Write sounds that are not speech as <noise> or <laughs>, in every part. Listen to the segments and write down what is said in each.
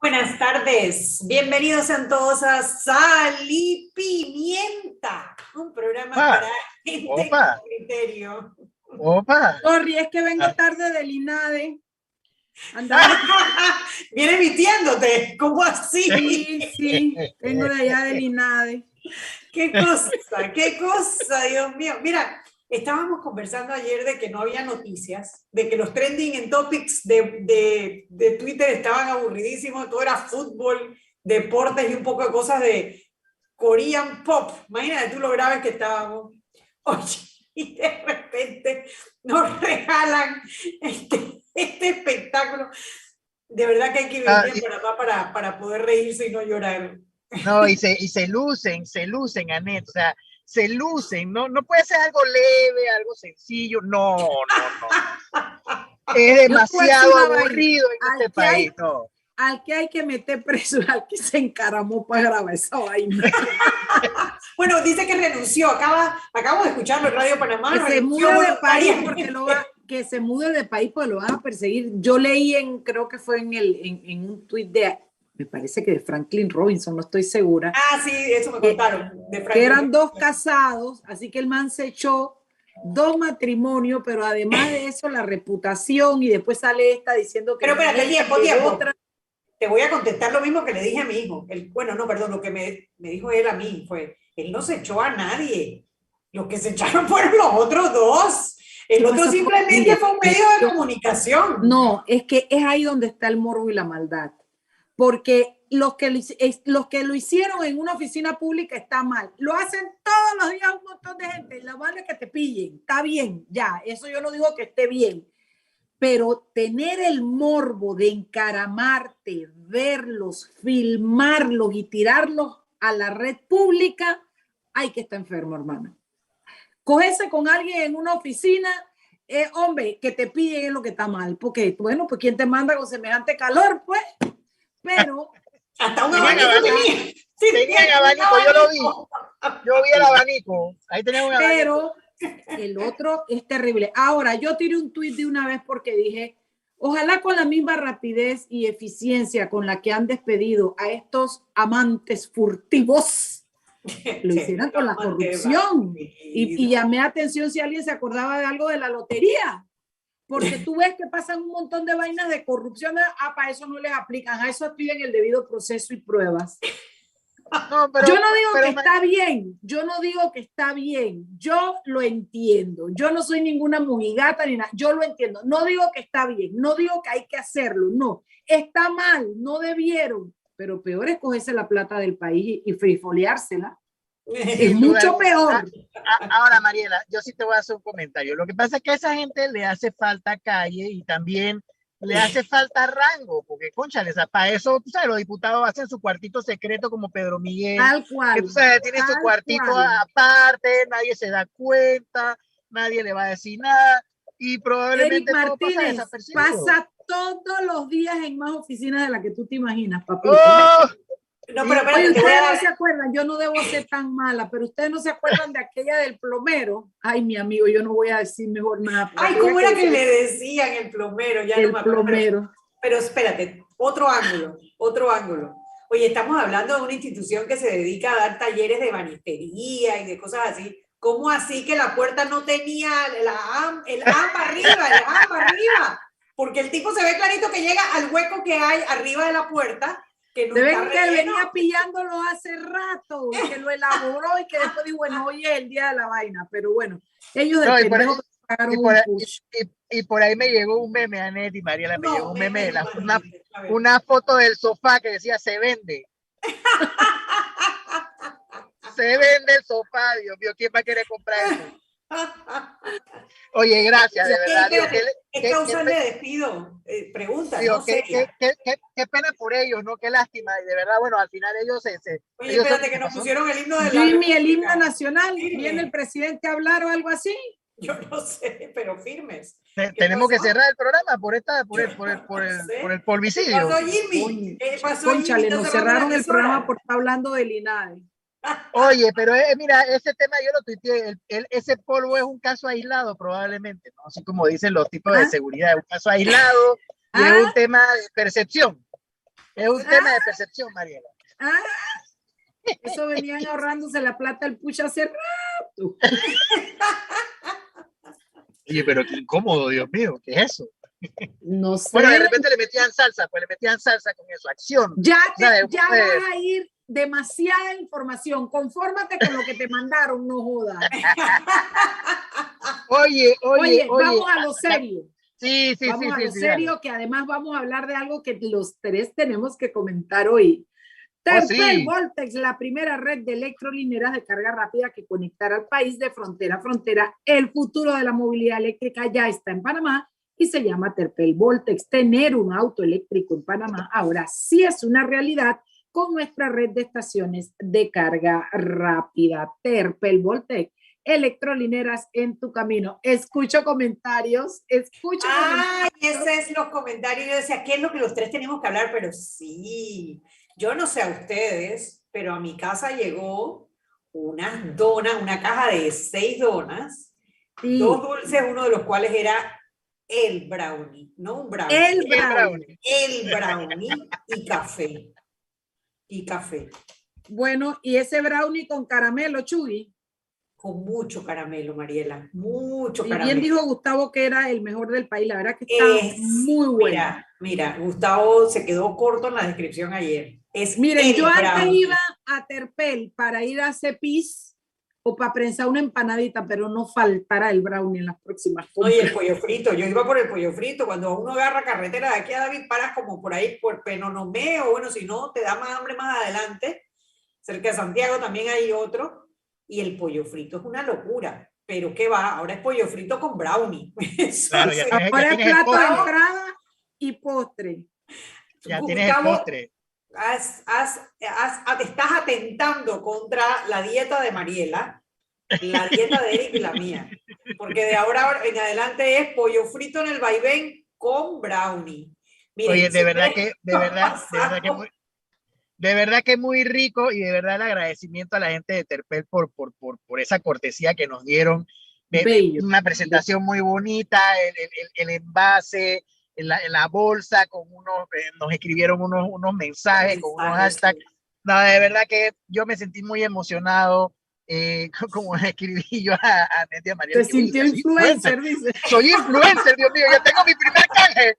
Buenas tardes, bienvenidos a todos a Sal y Pimienta, un programa para gente opa. con criterio. Opa. Sorry, es que vengo tarde del INADE. <laughs> Viene vistiéndote, ¿cómo así? sí, sí, vengo de allá del INADE. Qué cosa, qué cosa, Dios mío. Mira, estábamos conversando ayer de que no había noticias, de que los trending en topics de, de, de Twitter estaban aburridísimos, todo era fútbol, deportes y un poco de cosas de Korean pop. Imagínate tú lo graves que estábamos. Oye, y de repente nos regalan este, este espectáculo. De verdad que hay que vivir Ah, en Panamá para, para poder reírse y no llorar. No, y se, y se lucen, se lucen, Anet, o sea, se lucen, no, no puede ser algo leve, algo sencillo, no, no, no. <laughs> Es demasiado aburrido en este país, no. Al que hay que meter preso, <laughs> al que se encaramó para grabar esa vaina. <laughs> Bueno, dice que renunció. Acaba, acabo de escucharlo en Radio Panamá. Que se mude de país porque lo va, que se mude de país porque lo van a perseguir. Yo leí en, creo que fue en el, en, en un tuit de, me parece que de Franklin Robinson, no estoy segura, Ah, sí, eso me contaron. De que eran dos casados, así que el man se echó dos matrimonios, pero además de eso la reputación y después sale esta diciendo que Pero espérate, es tiempo, tiempo. otra. Te voy a contestar lo mismo que le dije a mi hijo. El, bueno, no, perdón, lo que me, me dijo él a mí fue, él no se echó a nadie. Los que se echaron <laughs> fueron los otros dos. El otro simplemente fue un medio de comunicación. No, es que es ahí donde está el morbo y la maldad. Porque los que, lo, los que lo hicieron en una oficina pública está mal. Lo hacen todos los días un montón de gente. Lo malo es que te pillen. Está bien, ya. Eso yo no digo que esté bien. Pero tener el morbo de encaramarte, verlos, filmarlos y tirarlos a la red pública, hay que estar enfermo, hermano. Cogerse con alguien en una oficina eh, hombre, que te piden es lo que está mal, porque, bueno, pues ¿quién te manda con semejante calor, pues? Pero Hasta un abanico tenía. Sí, Tenían tenía un abanico, yo lo vi. Yo vi el abanico, ahí tenemos un abanico. pero el otro es terrible. Ahora, yo tiré un tuit de una vez porque dije, ojalá con la misma rapidez y eficiencia con la que han despedido a estos amantes furtivos, lo hicieran con la <laughs> corrupción. y llamé atención si alguien se acordaba de algo de la lotería. Porque <laughs> tú ves que pasan un montón de vainas de corrupción. Ah, para eso no les aplican. A eso piden el debido proceso y pruebas. No, pero, yo no digo pero que está bien. Yo no digo que está bien. Yo lo entiendo. Yo no soy ninguna mujigata ni nada. Yo lo entiendo. No digo que está bien. No digo que hay que hacerlo. No. Está mal. No debieron. Pero peor es cogerse la plata del país y, y frifoleársela. Es mucho peor. Ahora, Mariela, yo sí te voy a hacer un comentario. Lo que pasa es que a esa gente le hace falta calle y también le hace falta rango, porque, conchales, para eso, tú sabes, los diputados hacen su cuartito secreto como Pedro Miguel, Tal que cual. tú sabes, tiene su cuartito cual. aparte, nadie se da cuenta, nadie le va a decir nada y Eric probablemente todo pasa Martínez pasa todos los días en más oficinas de las que tú te imaginas, papito. ¡Oh! No, pero Oye, voy a ustedes no se acuerdan, yo no debo ser tan mala, pero ustedes no se acuerdan de aquella del plomero. Ay, mi amigo, yo no voy a decir mejor nada. pero Ay, ¿cómo era que decía le decían el plomero? Ya no me acuerdo. pero- plomero. Pero espérate, otro ángulo, otro ángulo. Oye, estamos hablando de una institución que se dedica a dar talleres de banistería y de cosas así. ¿Cómo así que la puerta no tenía la AM, el AM para arriba, el arriba? Porque el tipo se ve clarito que llega al hueco que hay arriba de la puerta, que no Deben que venía pillándolo hace rato que lo elaboró y que después dijo, bueno, hoy es el día de la vaina. Pero bueno, ellos No, y por ahí- pagaron y un por ahí- push. Y, y por ahí me llegó un meme, Anet y Mariela, me No, llegó un meme, de la- no, una, una foto del sofá que decía se vende. <laughs> se vende el sofá, Dios mío, ¿quién va a querer comprar eso? Oye, gracias, de Sí, verdad. Qué, ¿Qué qué- causal qué- de despido? Eh, pregunta, digo, no qué- seria. qué- qué- qué- qué pena por ellos, ¿no? Qué lástima. Y de verdad, bueno, al final ellos se... se Oye, ellos espérate son- que nos pusieron el himno de la Jimmy, el himno nacional, Firme. viene el presidente a hablar o algo así. Yo no sé, pero firmes. te- ¿Qué tenemos que pasó? cerrar el programa por esta, por el, por el, por el, no sé. por el ¿Qué polvicidio. pasó, Jimmy? Oye, ¿Qué pasó, Conchale, Jimmy? nos ¿Está cerrando cerraron el programa por estar hablando del INADE. Oye, pero eh, mira, ese tema yo lo tuiteé, el- el- ese polvo es un caso aislado probablemente, ¿no? Así como dicen los tipos de Ah. seguridad, es un caso aislado y es Ah. un tema de percepción. Es un tema de percepción, Mariela. Ah, eso venían ahorrándose la plata el pucha hace rato. Oye, pero qué incómodo, Dios mío, ¿qué es eso? No sé. Bueno, de repente le metían salsa, pues le metían salsa con eso, acción. ya te- ¿sabes? ya vas a ir demasiada información. Confórmate con lo que te mandaron, no jodas. <laughs> Oye, oye, Oye, oye. vamos a lo serio. Sí, sí, vamos sí, a sí, lo sí, serio, que además vamos a hablar de algo que los tres tenemos que comentar hoy. Oh, Terpel sí. Voltex, la primera red de electrolineras de carga rápida que conectará al país de frontera a frontera. El futuro de la movilidad eléctrica ya está en Panamá y se llama Terpel Voltex. Tener un auto eléctrico en Panamá ahora sí es una realidad con nuestra red de estaciones de carga rápida. Terpel Voltex, electrolineras en tu camino. Escucho comentarios, escucho Ay, comentarios. ese es los comentarios. Yo decía, ¿qué es lo que los tres tenemos que hablar? Pero sí, yo no sé a ustedes, pero a mi casa llegó unas donas, una caja de seis donas, Sí, dos dulces, uno de los cuales era el brownie, no un brownie. el El brownie. brownie. el brownie y café. Y café, Bueno, y ese brownie con caramelo, Chuy. con mucho caramelo, Mariela, mucho Y caramelo. bien dijo Gustavo que era el mejor del país. La verdad que está Es- muy bueno. Mira, mira, Gustavo se quedó corto en la descripción ayer. Es Miren, yo antes iba a Terpel para ir a Cepis o para prensar una empanadita, pero no faltará el brownie en las próximas Oye, compras. el pollo frito, yo iba por el pollo frito. Cuando uno agarra carretera de aquí a David, paras como por ahí por Penonomé, o bueno, si no, te da más hambre más adelante. Cerca de Santiago también hay otro. Y el pollo frito es una locura. Pero ¿qué va? Ahora es pollo frito con brownie. <laughs> Claro, ya tienes- Ahora es plato de entrada y postre. Ya tienes el Gustavo, postre. Has- has- has- estás atentando contra la dieta de Mariela, la dieta de Eric y la mía. Porque de ahora en adelante es pollo frito en el vaivén con brownie. Miren, Oye, de verdad que, de verdad, de verdad que muy, de verdad que muy rico y de verdad el agradecimiento a la gente de Terpel por, por, por, por esa cortesía que nos dieron. Bello. Una presentación muy bonita, el, el, el- el envase, en la, en la bolsa, con unos, eh, nos escribieron unos, unos mensajes, con unos hashtags. No, de verdad que yo me sentí muy emocionado, eh, <laughs> como <laughs> escribí yo a, a Netia María. "Oye, sintió soy influencer, dice. Soy influencer, Dios mío, ya tengo mi primer canje.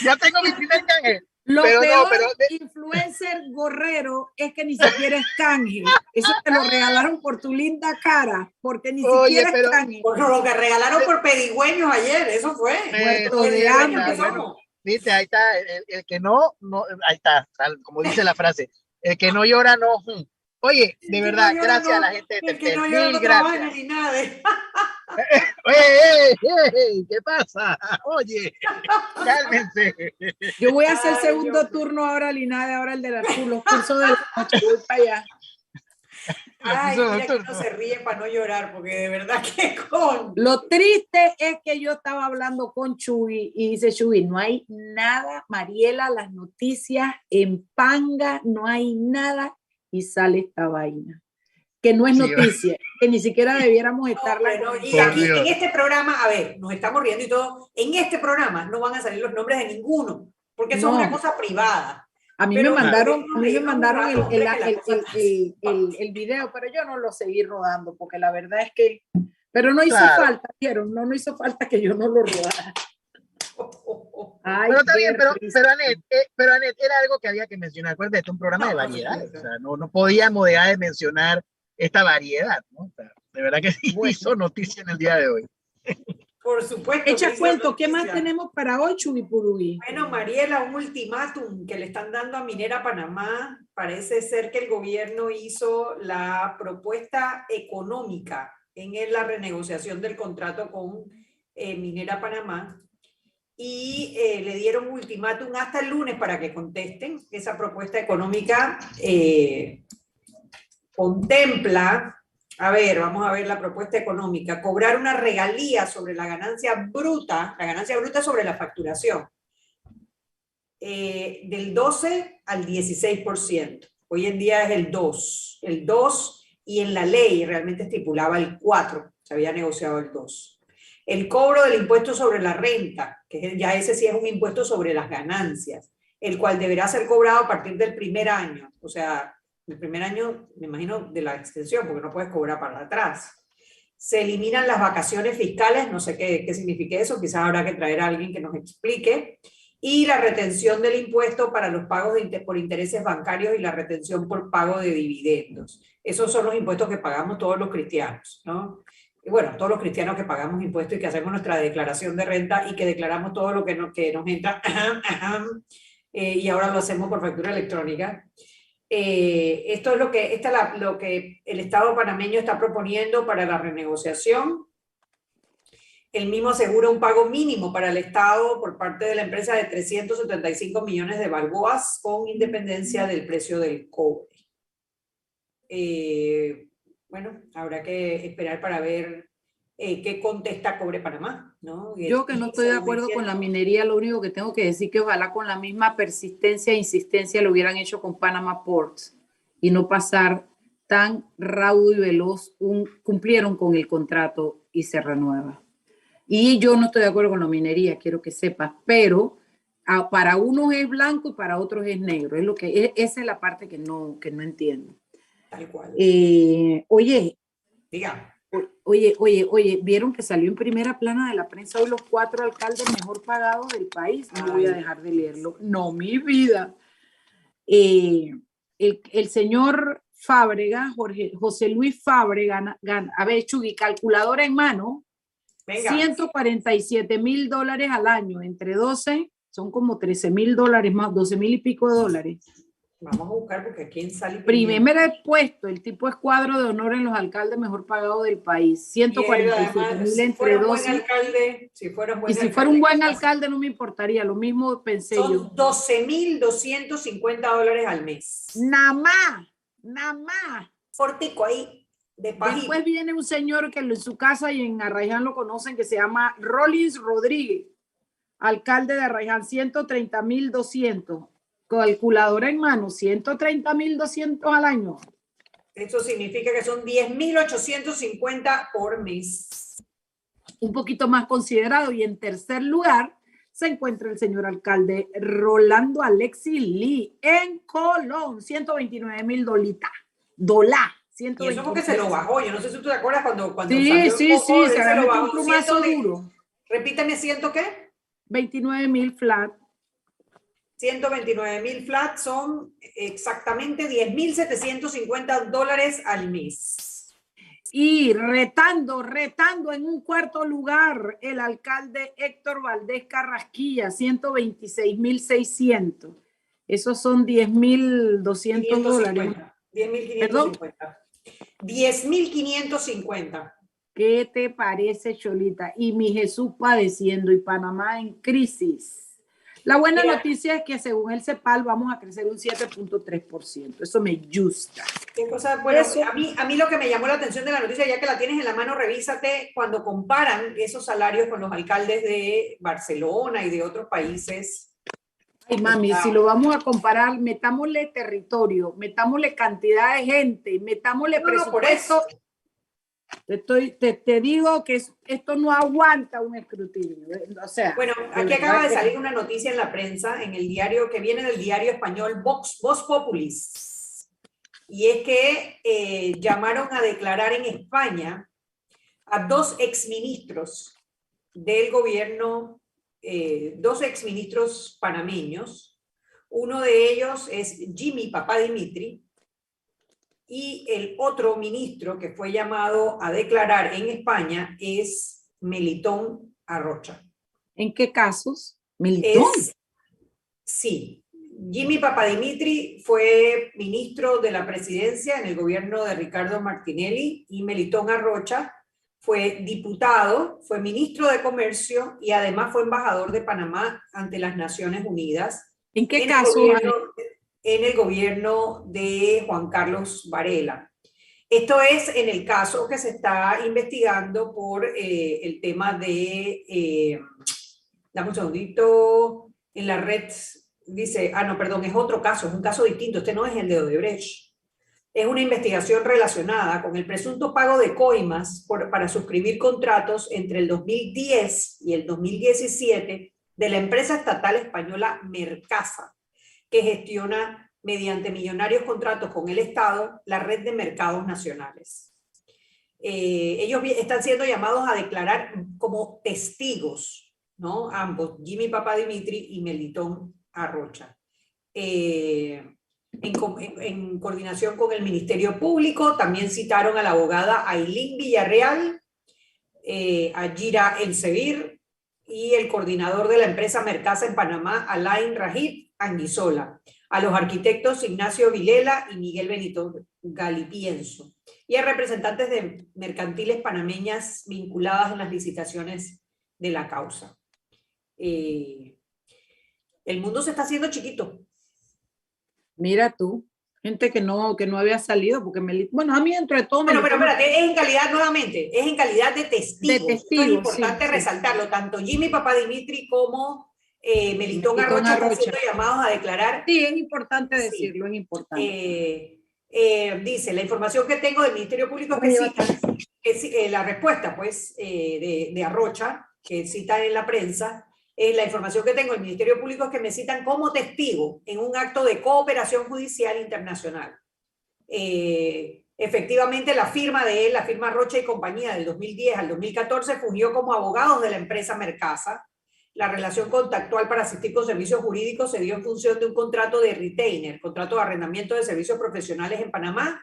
Ya tengo mi primer canje. Lo Pero no, peor pero de- influencer gorrero es que ni siquiera es canje. Eso te lo regalaron por tu linda cara, porque ni Oye, siquiera pero- es canje. Por lo que regalaron por pedigüeños ayer, eso fue. Muerto de hambre. Bueno, Viste, ahí está, el, el que no, no, ahí está, tal, como dice la frase, el que no llora no. Oye, de verdad, no gracias a no. la gente de Terpel, no mil no trabaja en gracias. el INADE. Oye, ey, ey, ¿qué pasa? <laughs> Oye, cálmense. Yo voy a hacer Ay, segundo Dios turno ahora, Lina, ahora el de la, los cursos de la noche. Voy para allá. Ay, mira que uno se ríe para no llorar, porque de verdad que <laughs> con... Lo triste es que yo estaba hablando con Chuy y dice Chuy, no hay nada, Mariela, las noticias en panga, no hay nada y sale esta vaina. Que no es Sí, va. noticia, que ni siquiera <laughs> debiéramos estarla. No, y Por aquí Dios. en este programa, a ver, nos estamos riendo y todo, en este programa no van a salir los nombres de ninguno, porque eso No. es una cosa privada. A mí Pero me mandaron, a mí me mandaron el, el, el, el, pasa. el- el- el video, pero yo no lo seguí rodando porque la verdad es que, pero no hizo Claro. falta, ¿vieron? No, no hizo falta que yo no lo rodara. Ay, Pero está bien, pero, pero Anet, eh, pero Anet, era algo que había que mencionar. Acuérdate, este es un programa No, de variedades. supuesto. O sea, no, no podíamos dejar de mencionar esta variedad, ¿no? O sea, de verdad que sí <laughs> Bueno. hizo noticia en el día de hoy. Por supuesto. Echa cuento, ¿qué más tenemos para hoy, Chubipurugui? Bueno, Mariela, un ultimátum que le están dando a Minera Panamá. Parece ser que el gobierno hizo la propuesta económica en la renegociación del contrato con eh, Minera Panamá y eh, le dieron ultimátum hasta el lunes para que contesten. Esa propuesta económica eh, contempla, a ver, vamos a ver la propuesta económica, cobrar una regalía sobre la ganancia bruta, la ganancia bruta sobre la facturación, eh, del 12 al 16%. Hoy en día es el 2, el 2 y en la ley realmente estipulaba el 4, se había negociado el 2. El cobro del impuesto sobre la renta, que ya ese sí es un impuesto sobre las ganancias, el cual deberá ser cobrado a partir del primer año. O sea, el primer año, me imagino, de la extensión, porque no puedes cobrar para atrás. Se eliminan las vacaciones fiscales, no sé qué, qué significa eso, quizás habrá que traer a alguien que nos explique. Y la retención del impuesto para los pagos de, por intereses bancarios y la retención por pago de dividendos. Esos son los impuestos que pagamos todos los cristianos, ¿no? Y bueno, todos los cristianos que pagamos impuestos y que hacemos nuestra declaración de renta y que declaramos todo lo que nos, que nos entra, <laughs> eh, y ahora lo hacemos por factura electrónica. Eh, esto es lo que, esta lo que el Estado panameño está proponiendo para la renegociación. El mismo asegura un pago mínimo para el Estado por parte de la empresa de 375 millones de balboas con independencia del precio del cobre. Eh, bueno, habrá que esperar para ver eh, qué contesta Cobre Panamá. ¿no? Yo que no estoy de acuerdo con la minería, lo único que tengo que decir que ojalá con la misma persistencia e insistencia lo hubieran hecho con Panama Ports y no pasar tan raudo y veloz, un, cumplieron con el contrato y se renueva. Y yo no estoy de acuerdo con la minería, quiero que sepas, pero para unos es blanco y para otros es negro. Es lo que, e, esa es la parte que no, que no entiendo. Tal cual. Eh, oye, Diga. Oye, oye, oye, vieron que salió en primera plana de la prensa hoy los cuatro alcaldes mejor pagados del país. No voy a dejar de leerlo. No, mi vida. Eh, el, señor Fábrega, Jorge, José Luis Fábrega, a ver, Chugui, calculadora en mano, 147 mil dólares al año, entre 12, son como 13 mil dólares más, 12 mil y pico de dólares. Vamos a buscar porque quién sale primero. el puesto, el tipo es cuadro de honor en los alcaldes mejor pagados del país. 147 mil entre dos. si fuera y si fuera un buen alcalde no me importaría, lo mismo pensé yo. 12 mil 250 dólares al mes. Nada más, nada más. Fortico ahí. De Después viene un señor que en su casa y en Arraiján lo conocen que se llama Rollins Rodríguez, alcalde de Arraiján, 130 mil 200 calculadora en mano, 130.200 al año. Eso significa que son 10.850 por mes. Un poquito más considerado. Y en tercer lugar se encuentra el señor alcalde Rolando Alexi Lee en Colón, 129 mil dolitas. Dolá. Y eso porque se lo bajó. Yo no sé si tú te acuerdas cuando, cuando sí, salió sí, sí, se, se lo bajó. Un duro. Repítame, ¿ciento qué? 29 mil flat. 129 mil flat son exactamente 10.750 dólares al mes. Y retando, retando en un cuarto lugar el alcalde Héctor Valdés Carrasquilla, 126.600. Esos son 10.200 dólares. 10.550. 10.550. ¿Qué te parece, Cholita? Y mi Jesús padeciendo y Panamá en crisis. La buena noticia es que según el CEPAL vamos a crecer un 7.3%. Eso me gusta. Bueno, a, mí, a mí lo que me llamó la atención de la noticia, ya que la tienes en la mano, revísate cuando comparan esos salarios con los alcaldes de Barcelona y de otros países. Ay, mami, si lo vamos a comparar, metámosle territorio, metámosle cantidad de gente, metámosle presupuesto. Te, estoy, te, te, digo que esto no aguanta un escrutinio. O sea, bueno, aquí acaba de salir una noticia en la prensa, en el diario, que viene del diario español Vox, Vox Populis. Y es que eh, llamaron a declarar en España a dos exministros del gobierno, eh, dos exministros panameños. Uno de ellos es Jimmy Papá Dimitri, y el otro ministro que fue llamado a declarar en España es Melitón Arrocha. ¿En qué casos? Melitón. sí. Jimmy Papadimitri fue ministro de la presidencia en el gobierno de Ricardo Martinelli y Melitón Arrocha fue diputado, fue ministro de Comercio y además fue embajador de Panamá ante las Naciones Unidas. ¿En qué caso? En el gobierno de Juan Carlos Varela. Esto es en el caso que se está investigando por eh, el tema de, eh, dame un segundito, en la red dice, ah, no, perdón, es otro caso, es un caso distinto, este no es el de Odebrecht. Es una investigación relacionada con el presunto pago de coimas para suscribir contratos entre el 2010 y el 2017 de la empresa estatal española Mercasa que gestiona mediante millonarios contratos con el Estado la red de mercados nacionales. Eh, ellos están siendo llamados a declarar como testigos, ¿no? Ambos, Jimmy Dimitri y Melitón Arrocha. Eh, en, coordinación con el Ministerio Público, también citaron a la abogada Ailín Villarreal, eh, a Gira Elsevir y el coordinador de la empresa Mercasa en Panamá, Alain Rajid Anguizola, a los arquitectos Ignacio Vilela y Miguel Benito Galipienso, y a representantes de mercantiles panameñas vinculadas en las licitaciones de la causa. Eh, el mundo se está haciendo chiquito. Mira tú, gente que no, que no había salido, porque me... Bueno, a mí entre todo... Bueno, pero espérate, es en calidad, nuevamente, es en calidad de testigo. De testigo, es importante resaltarlo, tanto Jimmy Dimitri como eh, Melitón Arrocha, han sido llamados a declarar. Sí, es importante decirlo, es importante. Eh, eh, dice, la información que tengo del Ministerio Público que cita, que, la respuesta pues de, de, Arrocha, que cita en la prensa, la información que tengo del Ministerio Público es que me citan como testigo en un acto de cooperación judicial internacional. efectivamente, la firma de él, la firma Rocha y compañía del 2010 al 2014, fungió como abogado de la empresa Mercasa, la relación contactual para asistir con servicios jurídicos se dio en función de un contrato de retainer, contrato de arrendamiento de servicios profesionales en Panamá.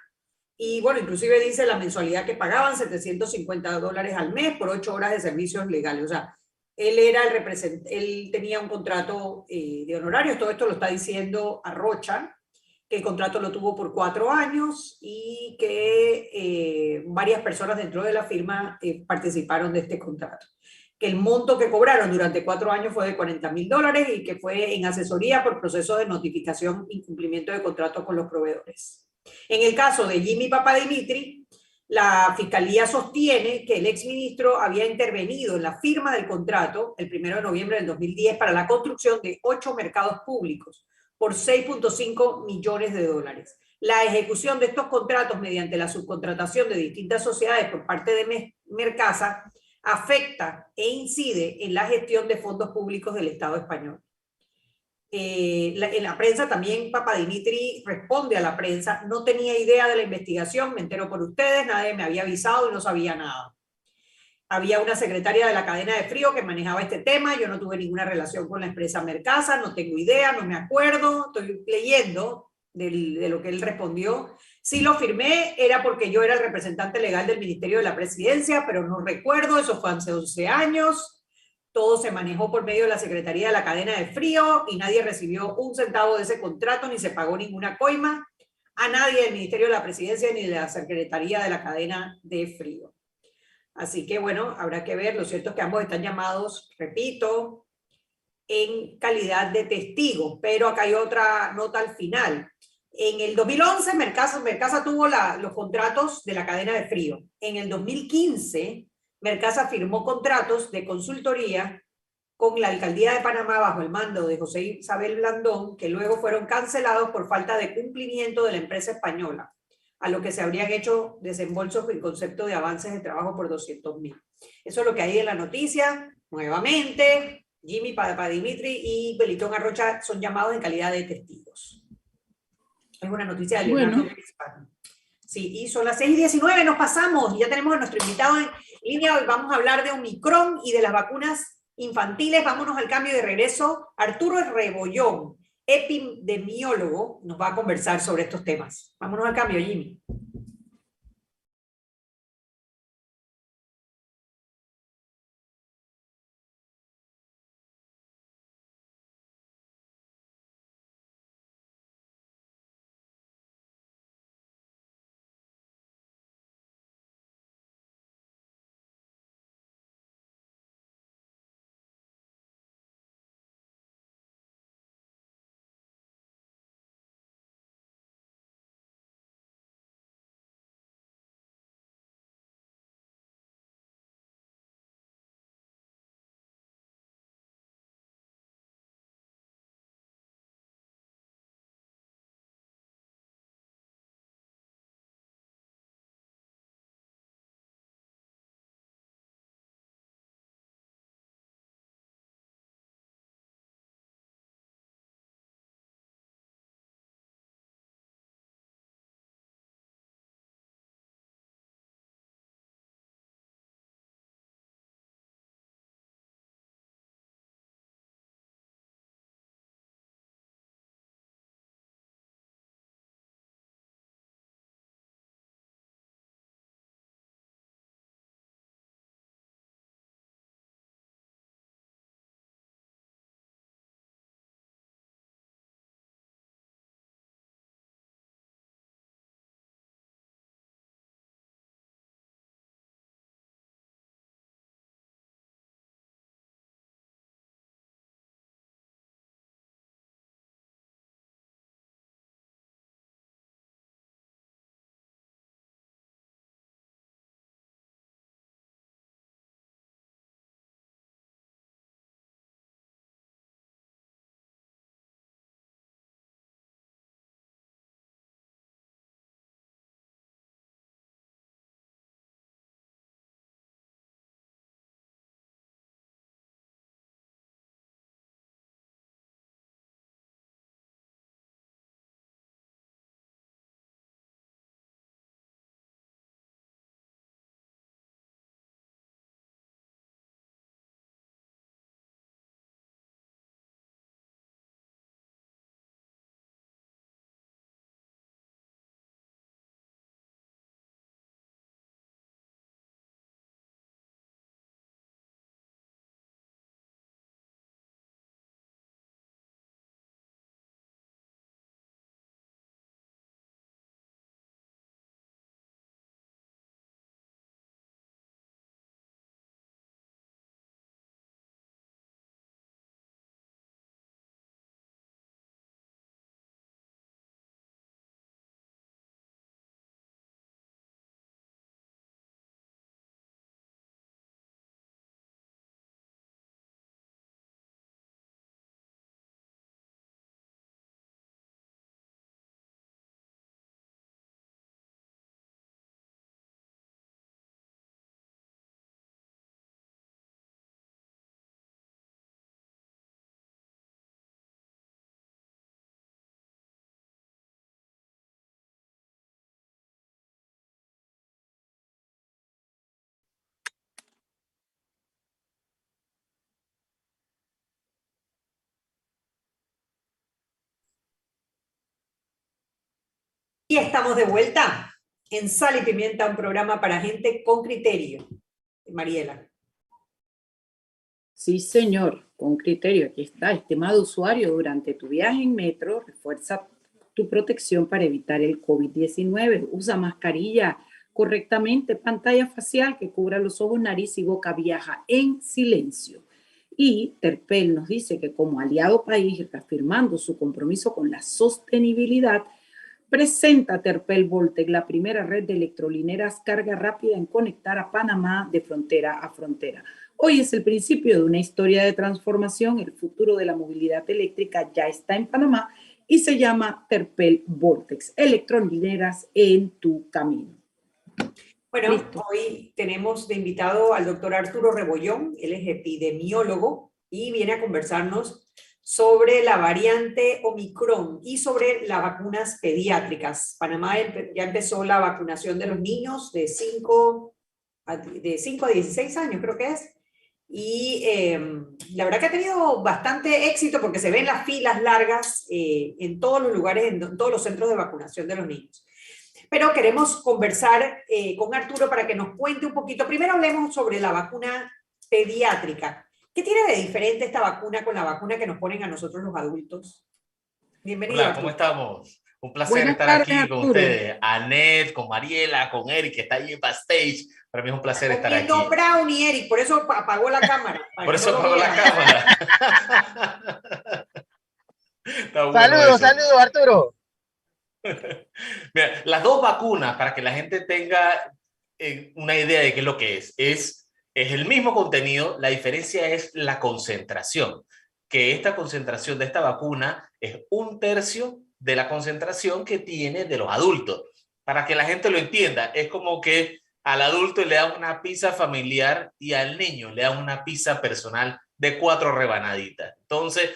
Y bueno, inclusive dice la mensualidad que pagaban, 750 dólares al mes por ocho horas de servicios legales. O sea, él era el representante, él tenía un contrato eh, de honorarios, todo esto lo está diciendo Arrocha, que el contrato lo tuvo por cuatro años y que eh, varias personas dentro de la firma eh, participaron de este contrato que el monto que cobraron durante cuatro años fue de 40 mil dólares y que fue en asesoría por proceso de notificación y cumplimiento de contratos con los proveedores. En el caso de Jimmy Dimitri, la fiscalía sostiene que el exministro había intervenido en la firma del contrato el 1 de noviembre del 2010 para la construcción de ocho mercados públicos por 6.5 millones de dólares. La ejecución de estos contratos mediante la subcontratación de distintas sociedades por parte de Mercasa afecta e incide en la gestión de fondos públicos del Estado español. Eh, en la prensa también Papa Dimitri responde a la prensa, no tenía idea de la investigación, me entero por ustedes, nadie me había avisado y no sabía nada. Había una secretaria de la cadena de frío que manejaba este tema, yo no tuve ninguna relación con la empresa Mercasa, no tengo idea, no me acuerdo, estoy leyendo de lo que él respondió. Si lo firmé, era porque yo era el representante legal del Ministerio de la Presidencia, pero no recuerdo, eso fue hace 11 años. Todo se manejó por medio de la Secretaría de la Cadena de Frío y nadie recibió un centavo de ese contrato ni se pagó ninguna coima a nadie del Ministerio de la Presidencia ni de la Secretaría de la Cadena de Frío. Así que bueno, habrá que ver. Lo cierto es que ambos están llamados, repito, en calidad de testigos, pero acá hay otra nota al final. En el 2011, Mercasa, tuvo los contratos de la cadena de frío. En el 2015, Mercasa firmó contratos de consultoría con la alcaldía de Panamá bajo el mando de José Isabel Blandón, que luego fueron cancelados por falta de cumplimiento de la empresa española, a lo que se habrían hecho desembolsos en concepto de avances de trabajo por 200 mil. Eso es lo que hay en la noticia. Nuevamente, Jimmy Dimitri y Belitón Arrocha son llamados en calidad de testigos. Es una noticia de bueno. Sí, y son las 6 y 19, nos pasamos, ya tenemos a nuestro invitado en línea, hoy vamos a hablar de Omicron y de las vacunas infantiles, vámonos al cambio de regreso. Arturo Rebollón, epidemiólogo, nos va a conversar sobre estos temas. Vámonos al cambio, Jimmy. Y estamos de vuelta en Sal y Pimienta, un programa para gente con criterio. Mariela. Sí, señor, con criterio. Aquí está. Estimado usuario, durante tu viaje en metro, refuerza tu protección para evitar el COVID-19. Usa mascarilla correctamente, pantalla facial que cubra los ojos, nariz y boca. Viaja en silencio. Y Terpel nos dice que como aliado país, reafirmando su compromiso con la sostenibilidad, presenta Terpel Voltec, la primera red de electrolineras carga rápida en conectar a Panamá de frontera a frontera. Hoy es el principio de una historia de transformación. El futuro de la movilidad eléctrica ya está en Panamá y se llama Terpel Voltex, electrolineras en tu camino. Bueno, hoy tenemos de invitado al doctor Arturo Rebollón, él es epidemiólogo y viene a conversarnos sobre la variante Omicron y sobre las vacunas pediátricas. Panamá ya empezó la vacunación de los niños de 5 a, de 5 a 16 años, creo que es. Y em, la verdad que ha tenido bastante éxito porque se ven las filas largas eh, en todos los lugares, en todos los centros de vacunación de los niños. Pero queremos conversar eh, con Arturo para que nos cuente un poquito. Primero hablemos sobre la vacuna pediátrica. ¿Qué tiene de diferente esta vacuna con la vacuna que nos ponen a nosotros los adultos? Bienvenido. Hola, ¿cómo estamos? Un placer estar aquí con ustedes. Anet, con Mariela, con Eric, que está ahí en backstage. Para mí es un placer estar aquí. No, Brownie, Eric, por eso apagó la cámara. por eso apagó la cámara. <laughs> saludos, saludos, Arturo. Mira, las dos vacunas, para que la gente tenga eh, una idea de qué es lo que es, es, es el mismo contenido, la diferencia es la concentración, que esta concentración de esta vacuna es un tercio de la concentración que tiene de los adultos. Para que la gente lo entienda, es como que al adulto le dan una pizza familiar y al niño le dan una pizza personal de cuatro rebanaditas. Entonces,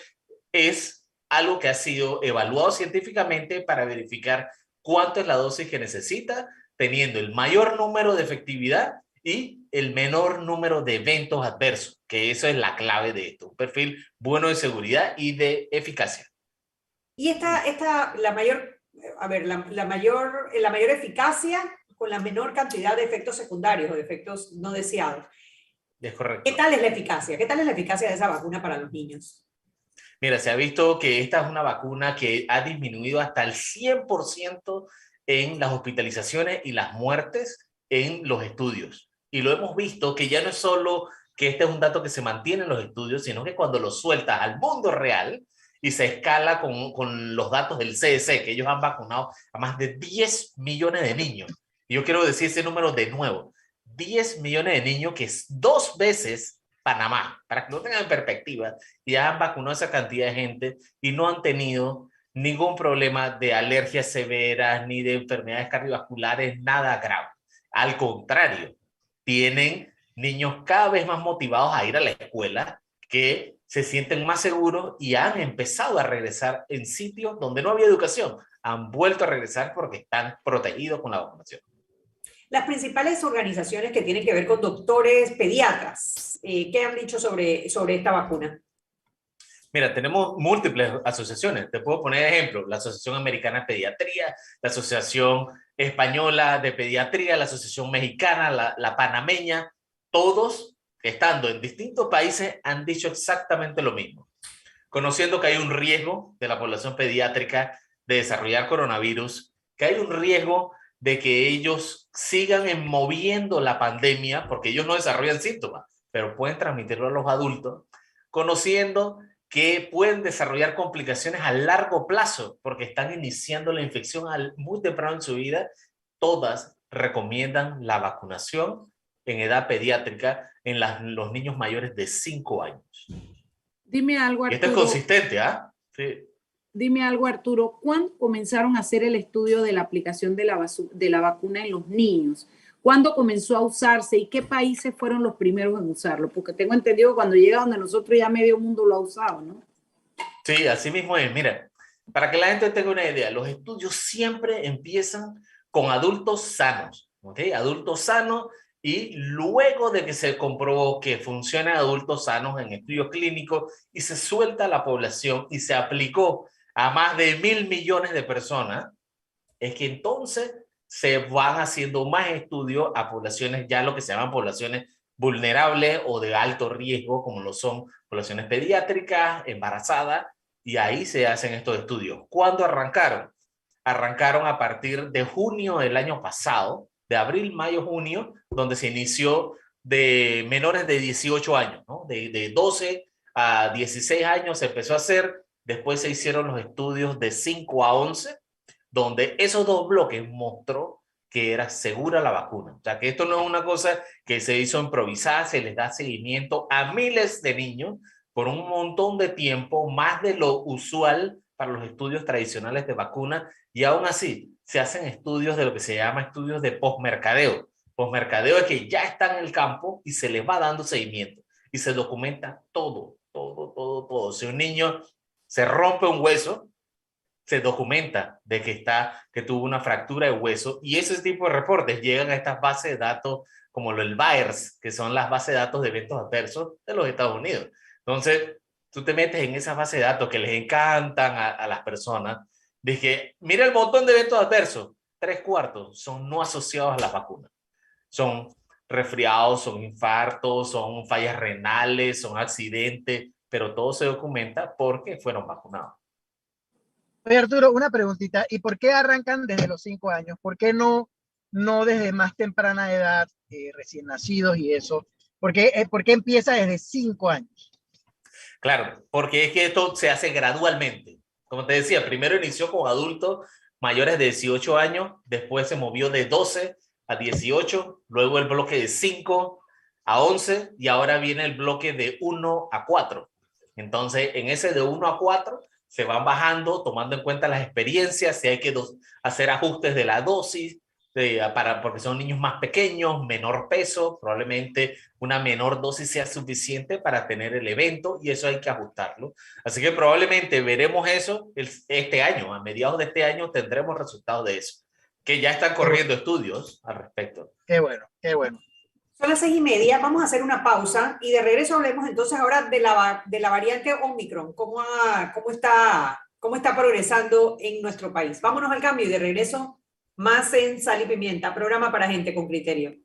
es algo que ha sido evaluado científicamente para verificar cuánto es la dosis que necesita, teniendo el mayor número de efectividad y el menor número de eventos adversos, que eso es la clave de esto, un perfil bueno de seguridad y de eficacia. Y esta, esta la mayor, a ver, la, la mayor, la mayor eficacia con la menor cantidad de efectos secundarios o de efectos no deseados. Es correcto. ¿Qué tal es la eficacia? ¿Qué tal es la eficacia de esa vacuna para los niños? Mira, se ha visto que esta es una vacuna que ha disminuido hasta el 100% en las hospitalizaciones y las muertes en los estudios. Y lo hemos visto que ya no es solo que este es un dato que se mantiene en los estudios, sino que cuando lo sueltas al mundo real y se escala con, con los datos del CDC, que ellos han vacunado a más de 10 millones de niños. Y yo quiero decir ese número de nuevo. 10 millones de niños, que es dos veces Panamá, para que lo tengan en perspectiva, ya han vacunado a esa cantidad de gente y no han tenido ningún problema de alergias severas ni de enfermedades cardiovasculares, nada grave. Al contrario, tienen niños cada vez más motivados a ir a la escuela, que se sienten más seguros y han empezado a regresar en sitios donde no había educación. Han vuelto a regresar porque están protegidos con la vacunación las principales organizaciones que tienen que ver con doctores pediatras, eh, ¿qué han dicho sobre, sobre esta vacuna? Mira, tenemos múltiples asociaciones. Te puedo poner ejemplo, la Asociación Americana de Pediatría, la Asociación Española de Pediatría, la Asociación Mexicana, la, Panameña, todos, estando en distintos países, han dicho exactamente lo mismo. Conociendo que hay un riesgo de la población pediátrica de desarrollar coronavirus, que hay un riesgo de que ellos sigan moviendo la pandemia, porque ellos no desarrollan síntomas, pero pueden transmitirlo a los adultos, conociendo que pueden desarrollar complicaciones a largo plazo, porque están iniciando la infección muy temprano en su vida, todas recomiendan la vacunación en edad pediátrica en los niños mayores de 5 años. Dime algo, Arturo. esto es consistente, ¿ah? Sí. Dime algo, Arturo, ¿cuándo comenzaron a hacer el estudio de la aplicación de la, de la vacuna en los niños? ¿Cuándo comenzó a usarse y qué países fueron los primeros en usarlo? Porque tengo entendido que cuando llega donde nosotros ya medio mundo lo ha usado, ¿no? Sí, así mismo es. Mira, para que la gente tenga una idea, los estudios siempre empiezan con adultos sanos, ¿ok? Adultos sanos y luego de que se comprobó que funciona adultos sanos en estudios clínicos y se suelta a la población y se aplicó a más de mil millones de personas, es que entonces se van haciendo más estudios a poblaciones, ya lo que se llaman poblaciones vulnerables o de alto riesgo, como lo son poblaciones pediátricas, embarazadas, y ahí se hacen estos estudios. ¿Cuándo arrancaron? Arrancaron a partir de junio del año pasado, de abril, mayo, junio, donde se inició de menores de 18 años, ¿no? de, de 12 a 16 años se empezó a hacer, después se hicieron los estudios de 5 a 11, donde esos dos bloques mostró que era segura la vacuna. O sea, que esto no es una cosa que se hizo improvisada, se les da seguimiento a miles de niños por un montón de tiempo, más de lo usual para los estudios tradicionales de vacuna, y aún así se hacen estudios de lo que se llama estudios de postmercadeo. Postmercadeo es que ya están en el campo y se les va dando seguimiento y se documenta todo, todo, todo, todo. Si un niño se rompe un hueso, se documenta de que está, que tuvo una fractura de hueso y ese tipo de reportes llegan a estas bases de datos como el VAERS, que son las bases de datos de eventos adversos de los Estados Unidos. Entonces, tú te metes en esas bases de datos que les encantan a, a las personas, dije, mira el montón de eventos adversos, tres cuartos son no asociados a las vacunas. Son resfriados, son infartos, son fallas renales, son accidentes, pero todo se documenta porque fueron vacunados. Oye, Arturo, una preguntita. ¿Y por qué arrancan desde los cinco años? ¿Por qué no, no desde más temprana edad, eh, recién nacidos y eso? ¿Por qué, eh, ¿Por qué empieza desde cinco años? Claro, porque es que esto se hace gradualmente. Como te decía, primero inició con adultos mayores de 18 años, después se movió de 12 a 18, luego el bloque de 5 a 11 y ahora viene el bloque de 1 a 4. Entonces, en ese de 1 a 4 se van bajando tomando en cuenta las experiencias, si hay que hacer ajustes de la dosis, de, para, porque son niños más pequeños, menor peso, probablemente una menor dosis sea suficiente para tener el evento y eso hay que ajustarlo. Así que probablemente veremos eso este año, a mediados de este año tendremos resultados de eso, que ya están corriendo estudios al respecto. Qué bueno, qué bueno. Son las seis y media, vamos a hacer una pausa y de regreso hablemos entonces ahora de la, de la variante Omicron, cómo, cómo, está, cómo está progresando en nuestro país. Vámonos al cambio y de regreso más en Sal y Pimienta, programa para gente con criterio.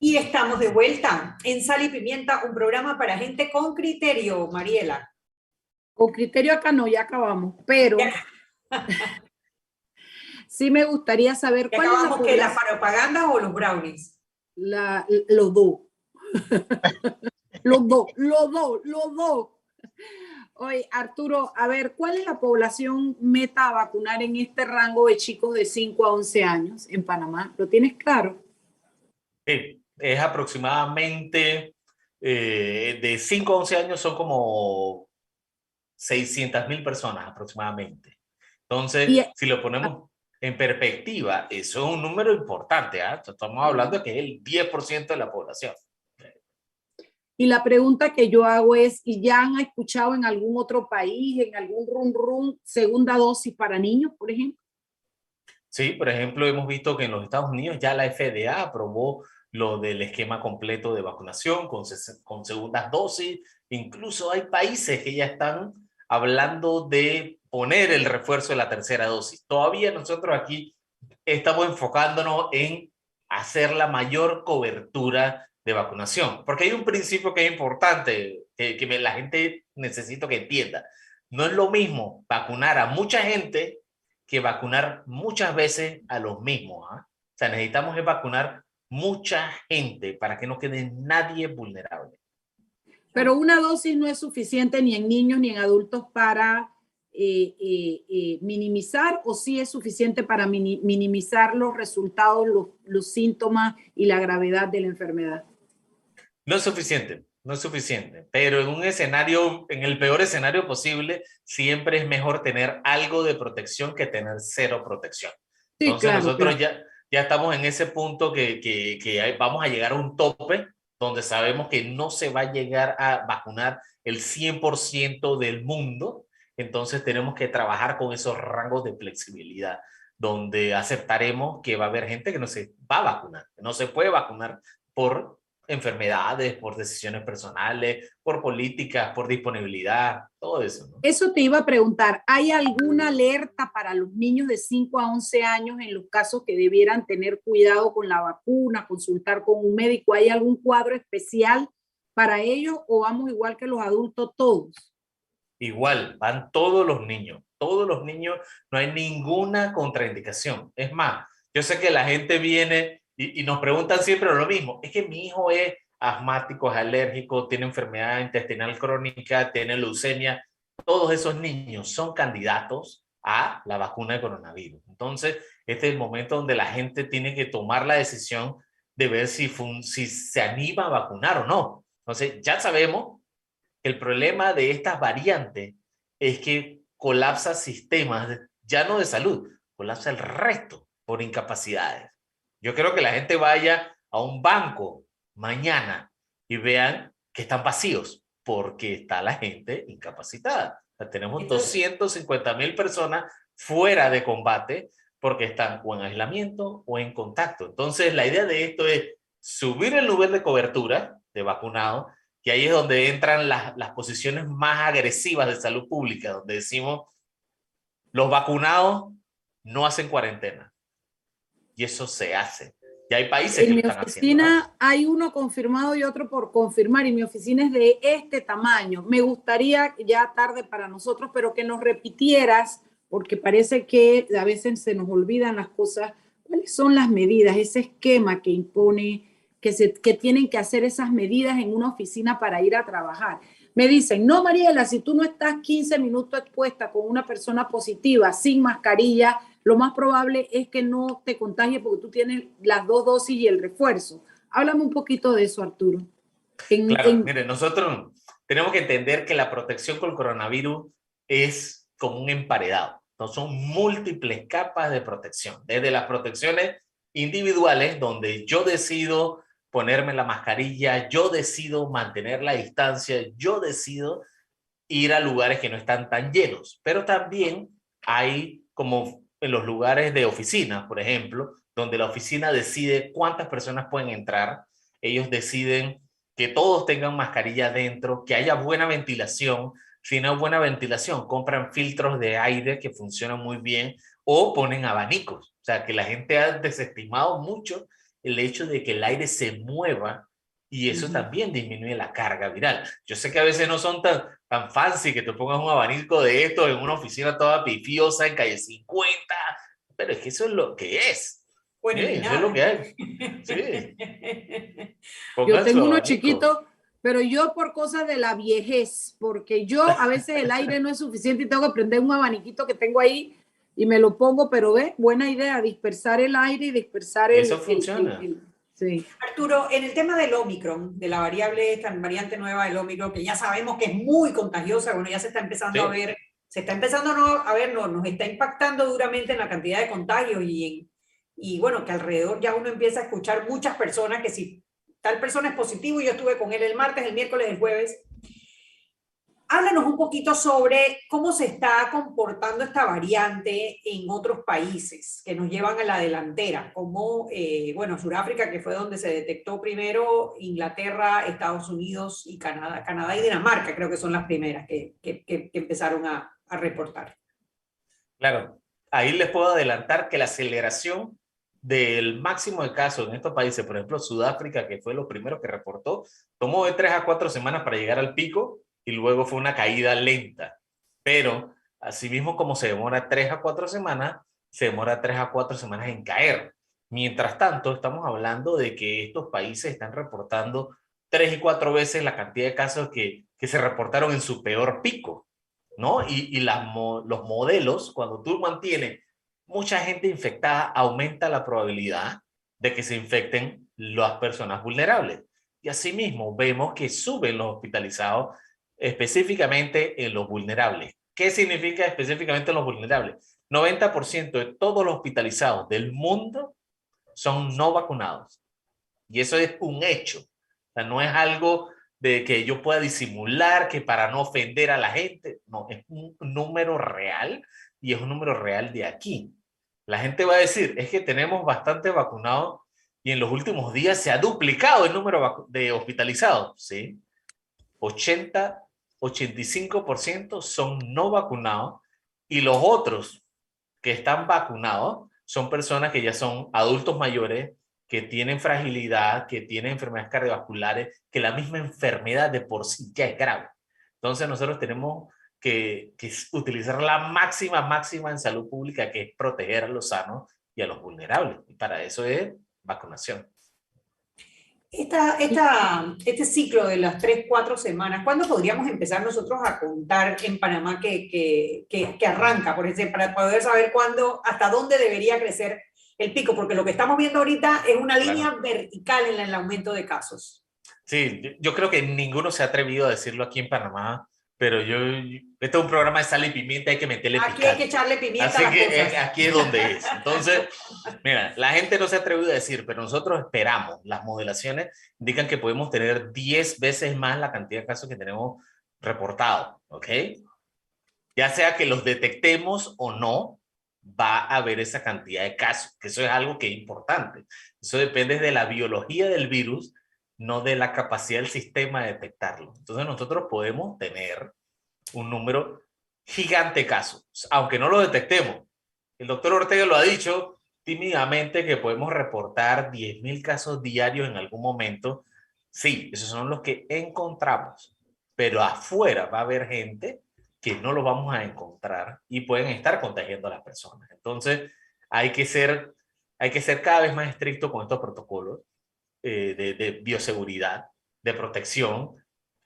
Y estamos de vuelta en Sal y Pimienta, un programa para gente con criterio, Mariela. Con criterio acá no, ya acabamos, pero <laughs> sí me gustaría saber cuál es la que la propaganda o los brownies. La, los dos. <laughs> los dos, los dos, los dos. Oye, Arturo, a ver, ¿cuál es la población meta a vacunar en este rango de chicos de 5 a 11 años en Panamá? ¿Lo tienes claro? Sí, es aproximadamente eh, de 5 a 11 años son como 600 mil personas aproximadamente. Entonces, si lo ponemos en perspectiva, eso es un número importante. ¿ah? Estamos hablando de que es el 10% de la población. Y la pregunta que yo hago es, ¿y ya han escuchado en algún otro país, en algún run run, segunda dosis para niños, por ejemplo? Sí, por ejemplo, hemos visto que en los Estados Unidos ya la FDA aprobó lo del esquema completo de vacunación con, con segundas dosis. Incluso hay países que ya están hablando de poner el refuerzo de la tercera dosis. Todavía nosotros aquí estamos enfocándonos en hacer la mayor cobertura de vacunación, porque hay un principio que es importante, que, que la gente necesito que entienda. No es lo mismo vacunar a mucha gente que vacunar muchas veces a los mismos. ¿ah? O sea, necesitamos vacunar mucha gente para que no quede nadie vulnerable. Pero una dosis no es suficiente ni en niños ni en adultos para eh, eh, eh, minimizar o sí es suficiente para minimizar los resultados, los, los síntomas y la gravedad de la enfermedad. No es suficiente, no es suficiente, pero en un escenario, en el peor escenario posible, siempre es mejor tener algo de protección que tener cero protección. Entonces nosotros ya ya estamos en ese punto que, que, vamos a llegar a un tope donde sabemos que no se va a llegar a vacunar el 100% del mundo, entonces tenemos que trabajar con esos rangos de flexibilidad, donde aceptaremos que va a haber gente que no se va a vacunar, que no se puede vacunar por enfermedades, por decisiones personales, por políticas, por disponibilidad, todo eso. Eso te iba a preguntar, ¿hay alguna alerta para los niños de 5 a 11 años en los casos que debieran tener cuidado con la vacuna, consultar con un médico? ¿Hay algún cuadro especial para ellos o vamos igual que los adultos todos? Igual, van todos los niños, todos los niños, no hay ninguna contraindicación. Es más, yo sé que la gente viene y, nos preguntan siempre lo mismo, es que mi hijo es asmático, es alérgico, tiene enfermedad intestinal crónica, tiene leucemia, todos esos niños son candidatos a la vacuna de coronavirus. Entonces, este es el momento donde la gente tiene que tomar la decisión de ver si, si se anima a vacunar o no. Entonces, ya sabemos que el problema de estas variantes es que colapsa sistemas, ya no de salud, colapsa el resto por incapacidades. Yo quiero que la gente vaya a un banco mañana y vean que están vacíos porque está la gente incapacitada. tenemos 250 mil personas fuera de combate porque están o en aislamiento o en contacto. Entonces, la idea de esto es subir el nivel de cobertura de vacunado, y ahí es donde entran las, las posiciones más agresivas de salud pública, donde decimos, los vacunados no hacen cuarentena y eso se hace. Y hay países en mi oficina hay uno confirmado y otro por confirmar y mi oficina es de este tamaño. Me gustaría, ya tarde para nosotros, pero que nos repitieras, porque parece que a veces se nos olvidan las cosas, cuáles son las medidas, ese esquema que impone, que, se, que tienen que hacer esas medidas en una oficina para ir a trabajar. Me dicen, no, Mariela, si tú no estás 15 minutos expuesta con una persona positiva, sin mascarilla, lo más probable es que no te contagie porque tú tienes las dos dosis y el refuerzo. Háblame un poquito de eso, Arturo. claro, mire, nosotros tenemos que entender que la protección con el coronavirus es como un emparedado. No son múltiples capas de protección, desde las protecciones individuales, donde yo decido ponerme la mascarilla, yo decido mantener la distancia, yo decido ir a lugares que no están tan llenos, pero también hay como en los lugares de oficinas, por ejemplo, donde la oficina decide cuántas personas pueden entrar, ellos deciden que todos tengan mascarilla dentro, que haya buena ventilación. Si no hay buena ventilación, compran filtros de aire que funcionan muy bien o ponen abanicos. O sea, que la gente ha desestimado mucho el hecho de que el aire se mueva y eso también disminuye la carga viral. Yo sé que a veces no son tan, tan fancy que te pongas un abanico de esto en una oficina toda pifiosa en calle 50, pero es que eso es lo que es. Bueno, Sí, eso es lo que hay. Sí. <laughs> Yo tengo uno abanico. chiquito, pero yo por cosas de la viejez, porque yo a veces el aire no es suficiente y tengo que prender un abaniquito que tengo ahí y me lo pongo, pero ve, buena idea, dispersar el aire y dispersar el... Eso el- funciona. el- el- sí. Arturo, en el tema del Omicron, de la variable, esta variante nueva del Omicron, que ya sabemos que es muy contagiosa, bueno, ya se está empezando Sí. a ver, se está empezando no, a ver, no, nos está impactando duramente en la cantidad de contagios y, en, y bueno, que alrededor ya uno empieza a escuchar muchas personas que si tal persona es positivo, y yo estuve con él el martes, el miércoles, el jueves. Háblanos un poquito sobre cómo se está comportando esta variante en otros países que nos llevan a la delantera, como, eh, bueno, Sudáfrica, que fue donde se detectó primero, Inglaterra, Estados Unidos y Canadá, Canadá y Dinamarca, creo que son las primeras que, que- que- empezaron a, a reportar. Claro, ahí les puedo adelantar que la aceleración del máximo de casos en estos países, por ejemplo, Sudáfrica, que fue lo primero que reportó, tomó de tres a cuatro semanas para llegar al pico y luego fue una caída lenta. Pero, asimismo como se demora tres a cuatro semanas, se demora tres a cuatro semanas en caer. Mientras tanto, estamos hablando de que estos países están reportando tres y cuatro veces la cantidad de casos que, que se reportaron en su peor pico. ¿no? Y, y las los modelos, cuando tú mantienes mucha gente infectada, aumenta la probabilidad de que se infecten las personas vulnerables. Y asimismo, vemos que suben los hospitalizados específicamente en los vulnerables. ¿Qué significa específicamente en los vulnerables? 90% de todos los hospitalizados del mundo son no vacunados. Y eso es un hecho. No es algo de que yo pueda disimular, que para no ofender a la gente. No, es un número real y es un número real de aquí. La gente va a decir, es que tenemos bastante vacunados y en los últimos días se ha duplicado el número de hospitalizados. ¿sí? 80, 85% son no vacunados y los otros que están vacunados son personas que ya son adultos mayores, que tienen fragilidad, que tienen enfermedades cardiovasculares, que la misma enfermedad de por sí ya es grave. Entonces nosotros tenemos que, utilizar la máxima, máxima en salud pública, que es proteger a los sanos y a los vulnerables. Y para eso es vacunación. Esta, esta, este ciclo de las tres, cuatro semanas, ¿cuándo podríamos empezar nosotros a contar en Panamá que, que, que, que arranca? Por ejemplo, para poder saber cuándo, hasta dónde debería crecer el pico, porque lo que estamos viendo ahorita es una Claro. línea vertical en el aumento de casos. Sí, yo- yo creo que ninguno se ha atrevido a decirlo aquí en Panamá, pero yo, este es un programa de sal y pimienta, hay que meterle Aquí hay que echarle pimienta Así a las que cosas. eh, aquí es donde es. Entonces, mira, la gente no se ha atrevido a decir, pero nosotros esperamos. Las modelaciones indican que podemos tener 10 veces más la cantidad de casos que tenemos reportados, ¿ok? Ya sea que los detectemos o no, va a haber esa cantidad de casos, que eso es algo que es importante. Eso depende de la biología del virus, no de la capacidad del sistema de detectarlo. Entonces nosotros podemos tener un número gigante de casos, aunque no lo detectemos. El doctor Ortega lo ha dicho tímidamente que podemos reportar 10.000 casos diarios en algún momento. Sí, esos son los que encontramos, pero afuera va a haber gente que no lo vamos a encontrar y pueden estar contagiando a las personas. Entonces, hay que ser, hay que ser cada vez más estricto con estos protocolos eh, de, de bioseguridad, de protección,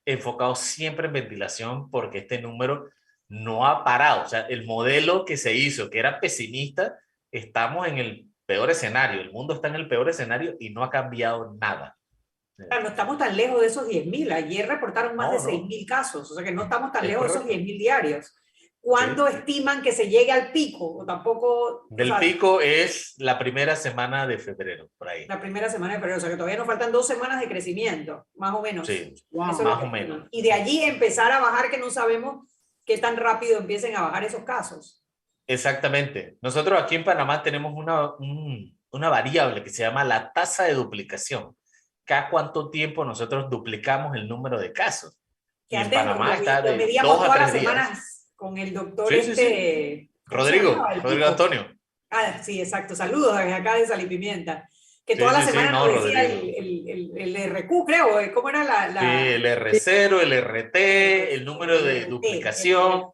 enfocados siempre en ventilación, porque este número no ha parado. O sea, el modelo que se hizo, que era pesimista, estamos en el peor escenario. El mundo está en el peor escenario y no ha cambiado nada. No estamos tan lejos de esos 10.000. Ayer reportaron más No, de no. 6.000 casos, o sea que no estamos tan Es lejos de esos correcto. 10.000 diarios. ¿Cuándo estiman que se llegue al pico? O tampoco... o Del sea, pico es la primera semana de febrero, por ahí. La primera semana de febrero, o sea que todavía nos faltan dos semanas de crecimiento, más o menos. Sí, Wow. Más o menos. Y de allí empezar a bajar, que no sabemos qué tan rápido empiecen a bajar esos casos. exactamente. Nosotros aquí en Panamá tenemos una, un- una variable que se llama la tasa de duplicación. Cada cuánto tiempo nosotros duplicamos el número de casos. Que Y en antes lo- Panamá lo- está lo de dos a tres días. semanas con el doctor Sí, sí, este... ¿cómo se Rodrigo, Rodrigo. Antonio. Ah, sí, exacto. Saludos desde acá de Sal y Pimienta. Que Sí, toda la sí, sí, semana no, nos decía el, el, el, el RQ, creo. ¿cómo era la...? la... Sí, el R0, el RT, el número de duplicación.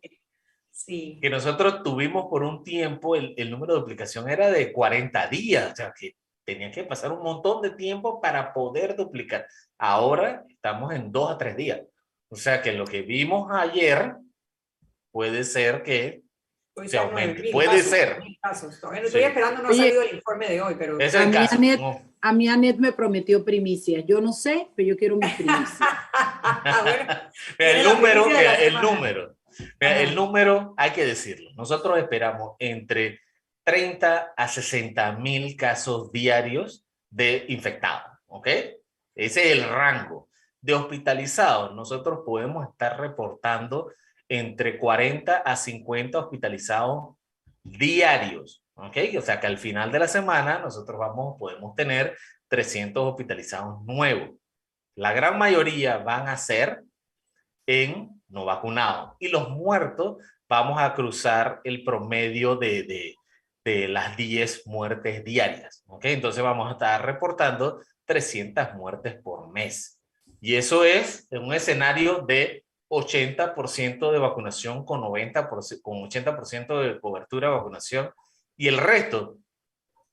Sí. que nosotros tuvimos por un tiempo, el, el número de duplicación era de 40 días, o sea que tenía que pasar un montón de tiempo para poder duplicar. Ahora estamos en dos a tres días. O sea que lo que vimos ayer puede ser que Puede se ser aumente. 9.000 Puede casos, ser. 9.000 casos. Todavía no estoy Sí. esperando, no ha salido el informe de hoy, pero... es A el mí, caso. Anet, No. A mí Anet me prometió primicias. Yo no sé, pero yo quiero mis primicias. <laughs> Ah, bueno, <laughs> el número, el semana. número. Mira, el número, hay que decirlo. Nosotros esperamos entre 30 a 60 mil casos diarios de infectados, ¿ok? Ese es el rango. De hospitalizados, nosotros podemos estar reportando entre 40 a 50 hospitalizados diarios, ¿ok? O sea que al final de la semana nosotros vamos, podemos tener 300 hospitalizados nuevos. La gran mayoría van a ser en no vacunados. Y los muertos, vamos a cruzar el promedio de, de, de las 10 muertes diarias. ¿ok? Entonces vamos a estar reportando 300 muertes por mes. Y eso es en un escenario de 80% de vacunación con, 90%, con 80% de cobertura de vacunación. Y el resto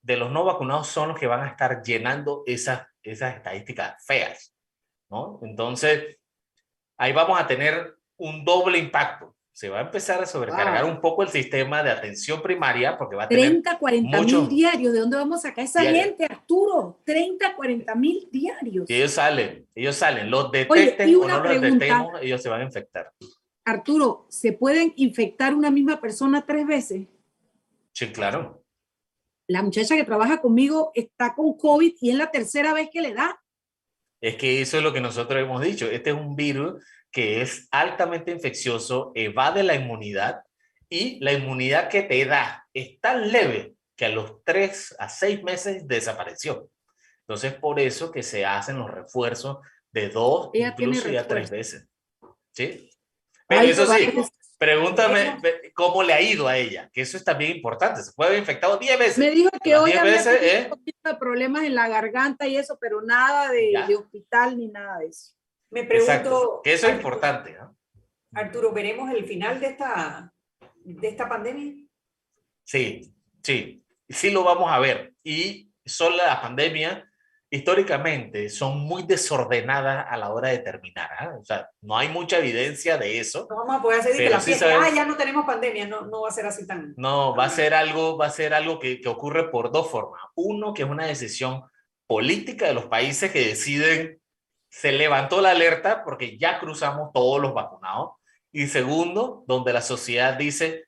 de los no vacunados son los que van a estar llenando esas, esas estadísticas feas. ¿no? Entonces, ahí vamos a tener un doble impacto. Se va a empezar a sobrecargar Wow. un poco el sistema de atención primaria porque va a tener 30, 40 mucho- mil diarios. ¿De dónde vamos a sacar esa gente, Arturo? 30, 40 mil diarios. Y ellos salen, ellos salen, los Oye, detecten y o no los pregunta. detectemos, ellos se van a infectar. Arturo, ¿se pueden infectar una misma persona tres veces? Sí, claro. La muchacha que trabaja conmigo está con COVID y es la tercera vez que le da. Es que eso es lo que nosotros hemos dicho. Este es un virus que es altamente infeccioso, evade la inmunidad y la inmunidad que te da es tan leve que a los 3 a 6 meses desapareció. Entonces, por eso que se hacen los refuerzos de dos, Ella incluso ya tres veces. ¿Sí? Pero Ay, eso sí. Pregúntame cómo le ha ido a ella, que eso es también importante. Se puede haber infectado 10 veces. Me dijo que hoy había veces, tenido ¿eh? un poquito de problemas en la garganta y eso, pero nada de, de hospital ni nada de eso. me Exacto. pregunto... Que eso es Arturo, importante. ¿no? Arturo, ¿veremos el final de esta, de esta pandemia? Sí, sí, sí lo vamos a ver. Y son las pandemias, históricamente, son muy desordenadas a la hora de terminar. ¿ah? O sea, no hay mucha evidencia de eso. No vamos a poder hacer que la sí fiesta, sabes- ah, ya no tenemos pandemia, no, no va a ser así tan... No, va a ser algo, va a ser algo que, que ocurre por dos formas. Uno, que es una decisión política de los países que deciden, se levantó la alerta porque ya cruzamos todos los vacunados. Y segundo, donde la sociedad dice,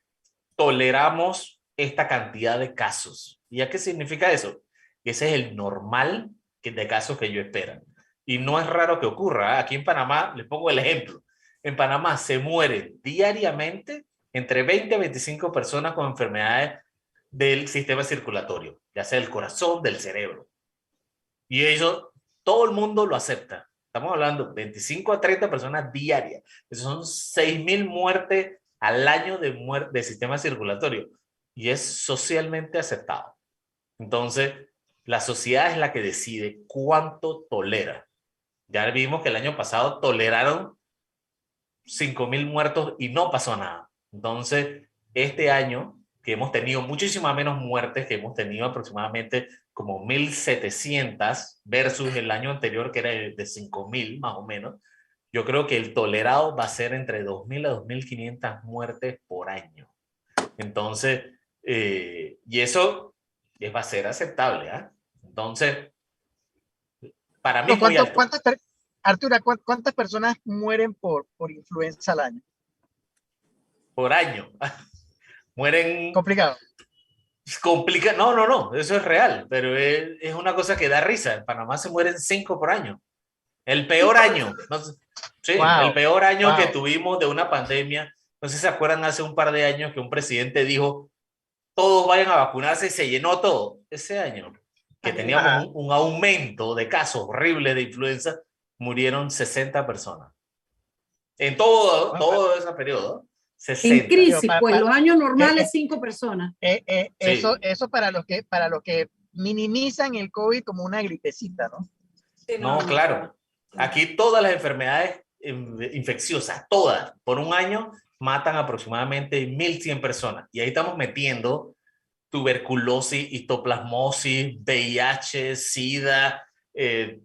toleramos esta cantidad de casos. ¿Y a qué significa eso? Que ese es el normal de casos que yo espero. Y no es raro que ocurra. ¿ah? Aquí en Panamá, les pongo el ejemplo. En Panamá se mueren diariamente entre 20 a 25 personas con enfermedades del sistema circulatorio, ya sea del corazón, del cerebro. Y eso, todo el mundo lo acepta. Estamos hablando 25 a 30 personas diarias. Eso son 6.000 muertes al año de muerte del sistema circulatorio. Y es socialmente aceptado. Entonces, la sociedad es la que decide cuánto tolera. Ya vimos que el año pasado toleraron 5.000 muertos y no pasó nada. Entonces, este año, que hemos tenido muchísimas menos muertes, que hemos tenido aproximadamente como 1.700 versus el año anterior, que era de de 5.000 más o menos, yo creo que el tolerado va a ser entre 2.000 a 2.500 muertes por año. Entonces, eh, y eso va a ser aceptable. ¿ah? Entonces, para mí, es muy ¿Cuánto- alto. cuántas, per- Artura, ¿cuán- ¿cuántas personas mueren por, por influenza al año? por año. <laughs> Mueren Complicado. complica no no no eso es real pero es, es una cosa que da risa en Panamá se mueren cinco por año el peor año no sí Wow, el peor año que tuvimos de una pandemia no sé si se acuerdan hace un par de años que un presidente dijo todos vayan a vacunarse y se llenó todo ese año que <laughs> teníamos un, un aumento de casos horribles de influenza murieron 60 personas en todo todo ese periodo 60 En crisis, pues pa- los años eh, normales, eh. cinco personas. Eh, eh, Sí. eso, eso para los que, para los que minimizan el COVID como una gripecita, ¿no? no, claro. Aquí todas las enfermedades infecciosas, todas, por un año, matan aproximadamente 1.100 personas. Y ahí estamos metiendo tuberculosis, histoplasmosis, VIH, SIDA, eh,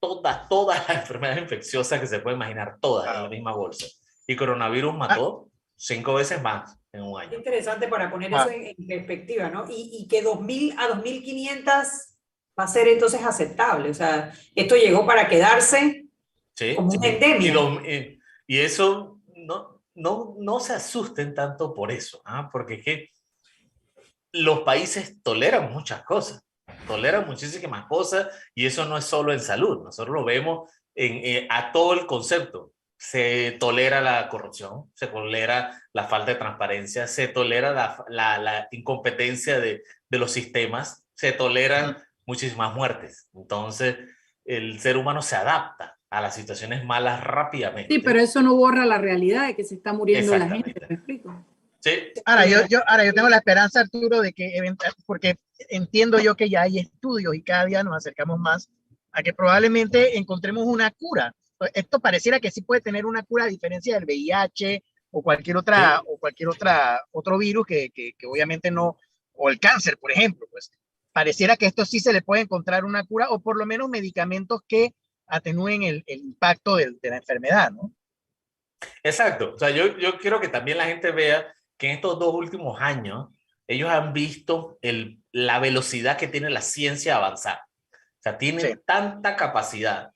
todas, todas las <laughs> enfermedades infecciosas que se puede imaginar, todas en la misma bolsa. Y coronavirus mató cinco veces más en un año. Interesante para poner eso en, perspectiva, ¿no? Y, y que 2.000 a 2.500 va a ser entonces aceptable. O sea, esto llegó para quedarse sí, como una endemia. Y, y, eso, no, no, no se asusten tanto por eso, ¿ah? porque es que los países toleran muchas cosas, toleran muchísimas cosas y eso no es solo en salud, nosotros lo vemos en, eh, a todo el concepto. Se tolera la corrupción, se tolera la falta de transparencia, se tolera la, la, la incompetencia de, de, los sistemas, se toleran muchísimas muertes. Entonces, el ser humano se adapta a las situaciones malas rápidamente. Sí, pero eso no borra la realidad de que se está muriendo la gente, Ahora yo, yo, ahora yo tengo la esperanza, Arturo, de que, porque entiendo yo que ya hay estudios y cada día nos acercamos más a que probablemente encontremos una cura. Esto pareciera que sí puede tener una cura a diferencia del VIH o cualquier otra o cualquier otra otro virus que, que, obviamente no o el cáncer, por ejemplo, pues pareciera que esto sí se le puede encontrar una cura o por lo menos medicamentos que atenúen el, el impacto de, de, la enfermedad, ¿no? Exacto. O sea, yo, yo quiero que también la gente vea que en estos dos últimos años ellos han visto el, la velocidad que tiene la ciencia avanzar. O sea, tienen tanta capacidad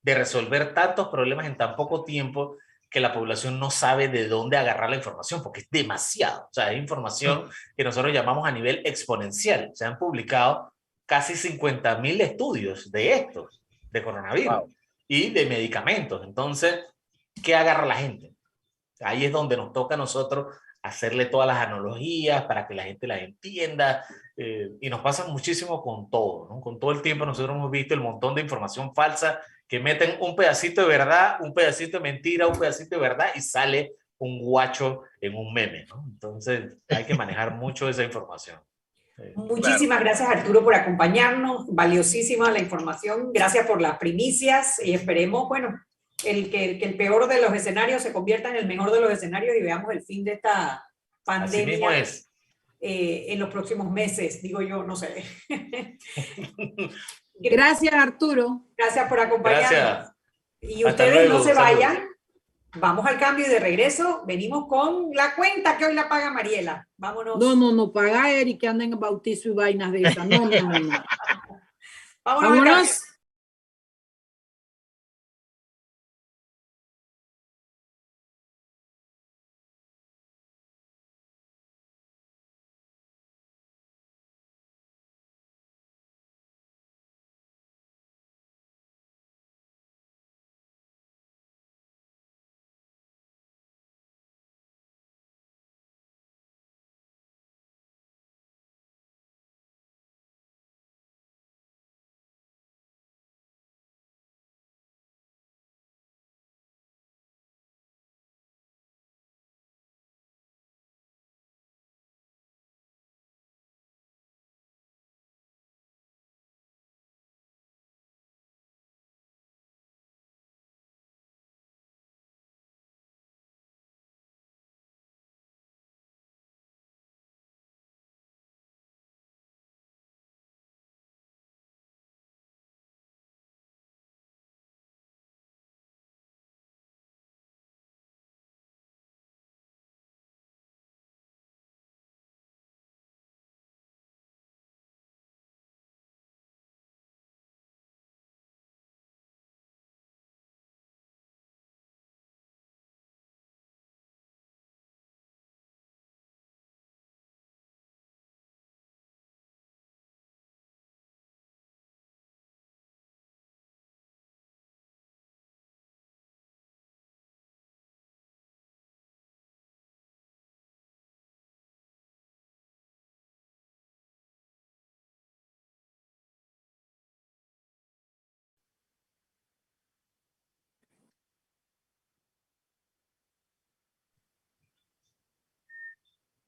de resolver tantos problemas en tan poco tiempo que la población no sabe de dónde agarrar la información, porque es demasiado. O sea, es información que nosotros llamamos a nivel exponencial. Se han publicado casi 50 mil estudios de estos, de coronavirus y de medicamentos. Entonces, ¿qué agarra la gente? Ahí es donde nos toca a nosotros hacerle todas las analogías para que la gente las entienda. Eh, y nos pasa muchísimo con todo, ¿no? Con todo el tiempo nosotros hemos visto el montón de información falsa que meten un pedacito de verdad, un pedacito de mentira, un pedacito de verdad y sale un guacho en un meme, ¿no? Entonces hay que manejar mucho esa información. Muchísimas gracias Arturo por acompañarnos, valiosísima la información, gracias por las primicias y esperemos, bueno, el que, que, el peor de los escenarios se convierta en el mejor de los escenarios y veamos el fin de esta pandemia eh, en los próximos meses, digo yo, no sé. <laughs> Gracias, Arturo. Gracias por acompañarnos. Gracias. Y ustedes no se vayan. Vamos al cambio y de regreso venimos con la cuenta que hoy la paga Mariela. Vámonos. No, no, no, paga Eric que anda en bautizo y vainas de esas. No, no, no. no. <laughs> Vámonos. Vámonos.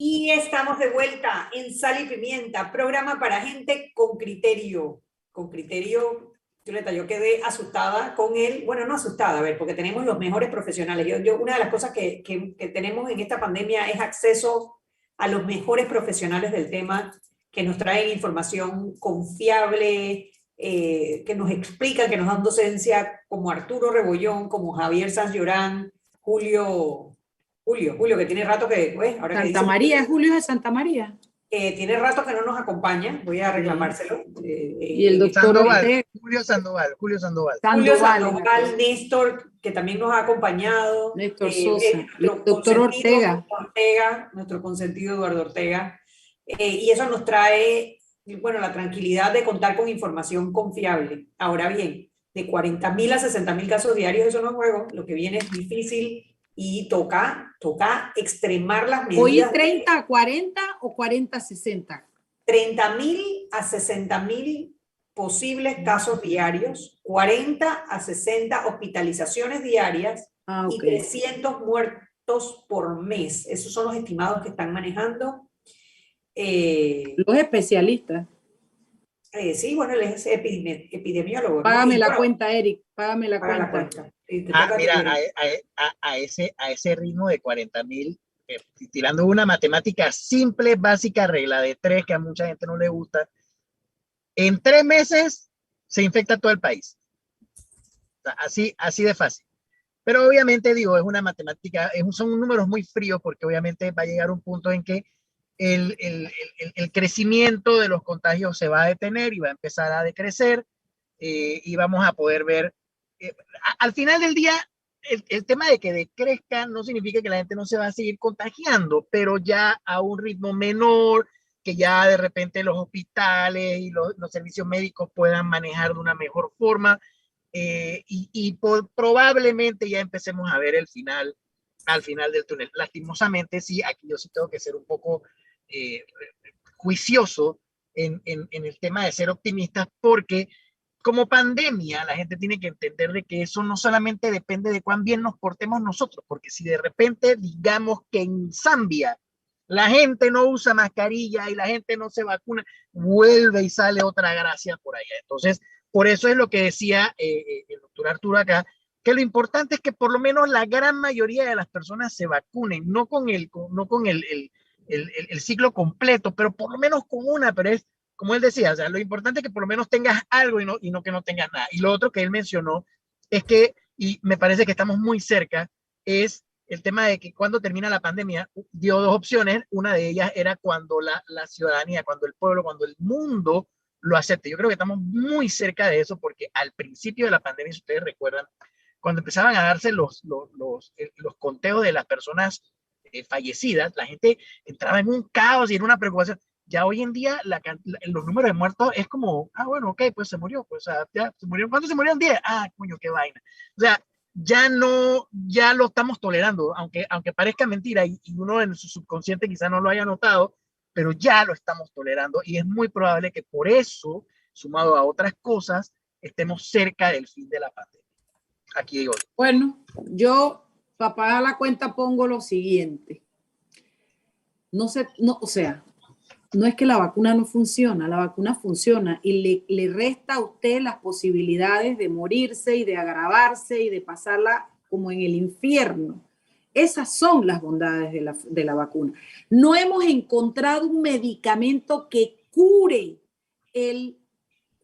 Y estamos de vuelta en Sal y Pimienta, programa para gente con criterio. Con criterio, Violeta, yo quedé asustada con él. Bueno, no asustada, a ver, porque tenemos los mejores profesionales. Yo, yo una de las cosas que, que, que tenemos en esta pandemia es acceso a los mejores profesionales del tema que nos traen información confiable, eh, que nos explican, que nos dan docencia, como Arturo Rebollón, como Javier Sanz Llorán, Julio Julio, Julio, que tiene rato que, pues, ahora Santa María, Julio de Santa María. Eh, tiene rato que no nos acompaña, voy a reclamárselo. Eh, y el doctor Sandoval, Julio Sandoval, Julio Sandoval. Julio Sandoval, Néstor, que también nos ha acompañado. Néstor eh, Sosa, el doctor Ortega. Ortega. Nuestro consentido Eduardo Ortega. y eso nos trae, bueno, la tranquilidad de contar con información confiable. Ahora bien, de 40 mil a 60 mil casos diarios, eso no es juego, lo que viene es difícil y toca, toca extremar las medidas. ¿Hoy 30 a 40 o 40 a 60? 30 mil a 60 mil posibles casos diarios, 40 a 60 hospitalizaciones diarias ah, y 300 muertos por mes. Esos son los estimados que están manejando. Eh, los especialistas. Eh, sí, bueno, él es epidemiólogo. Págame la cuenta, Eric, págame la cuenta. Ah, mira, a, ese, a ese ritmo de 40 mil, eh, tirando una matemática simple, básica, regla de tres, que a mucha gente no le gusta, en tres meses se infecta todo el país. así, así de fácil. Pero obviamente, digo, es una matemática, es, son números muy fríos porque obviamente va a llegar un punto en que el, el, el, crecimiento de los contagios se va a detener y va a empezar a decrecer eh, y vamos a poder ver al final del día, el, tema de que decrezca no significa que la gente no se va a seguir contagiando, pero ya a un ritmo menor, que ya de repente los hospitales y los, servicios médicos puedan manejar de una mejor forma eh, y, probablemente ya empecemos a ver el final, al final del túnel. Lastimosamente, sí, aquí yo sí tengo que ser un poco eh, juicioso en, en, el tema de ser optimista porque como pandemia, la gente tiene que entender de que eso no solamente depende de cuán bien nos portemos nosotros, porque si de repente digamos que en Zambia la gente no usa mascarilla y la gente no se vacuna, vuelve y sale otra gracia por allá. Entonces, por eso es lo que decía eh, eh, el doctor Arturo acá, que lo importante es que por lo menos la gran mayoría de las personas se vacunen, no con el, no con el, el, el, el ciclo completo, pero por lo menos con una, pero es como él decía, o sea, lo importante es que por lo menos tengas algo y no, y no que no tengas nada. Y lo otro que él mencionó es que, y me parece que estamos muy cerca, es el tema de que cuando termina la pandemia dio dos opciones. Una de ellas era cuando la, la ciudadanía, cuando el pueblo, cuando el mundo lo acepte. Yo creo que estamos muy cerca de eso porque al principio de la pandemia, si ustedes recuerdan, cuando empezaban a darse los, los, los, eh, los conteos de las personas eh, fallecidas, la gente entraba en un caos y en una preocupación ya hoy en día los números de muertos es como, ah, bueno, ok, pues se murió, pues ya se murió, ¿cuántos se murieron? 10, ah, coño, qué vaina. O sea, ya no, ya lo estamos tolerando, aunque, aunque parezca mentira y, uno en su subconsciente quizá no lo haya notado, pero ya lo estamos tolerando y es muy probable que por eso, sumado a otras cosas, estemos cerca del fin de la pandemia. Aquí digo. Bueno, yo para pagar la cuenta pongo lo siguiente. No sé, no, o sea, no es que la vacuna no funciona, la vacuna funciona y le, resta a usted las posibilidades de morirse y de agravarse y de pasarla como en el infierno. Esas son las bondades de la, de la vacuna. No hemos encontrado un medicamento que cure el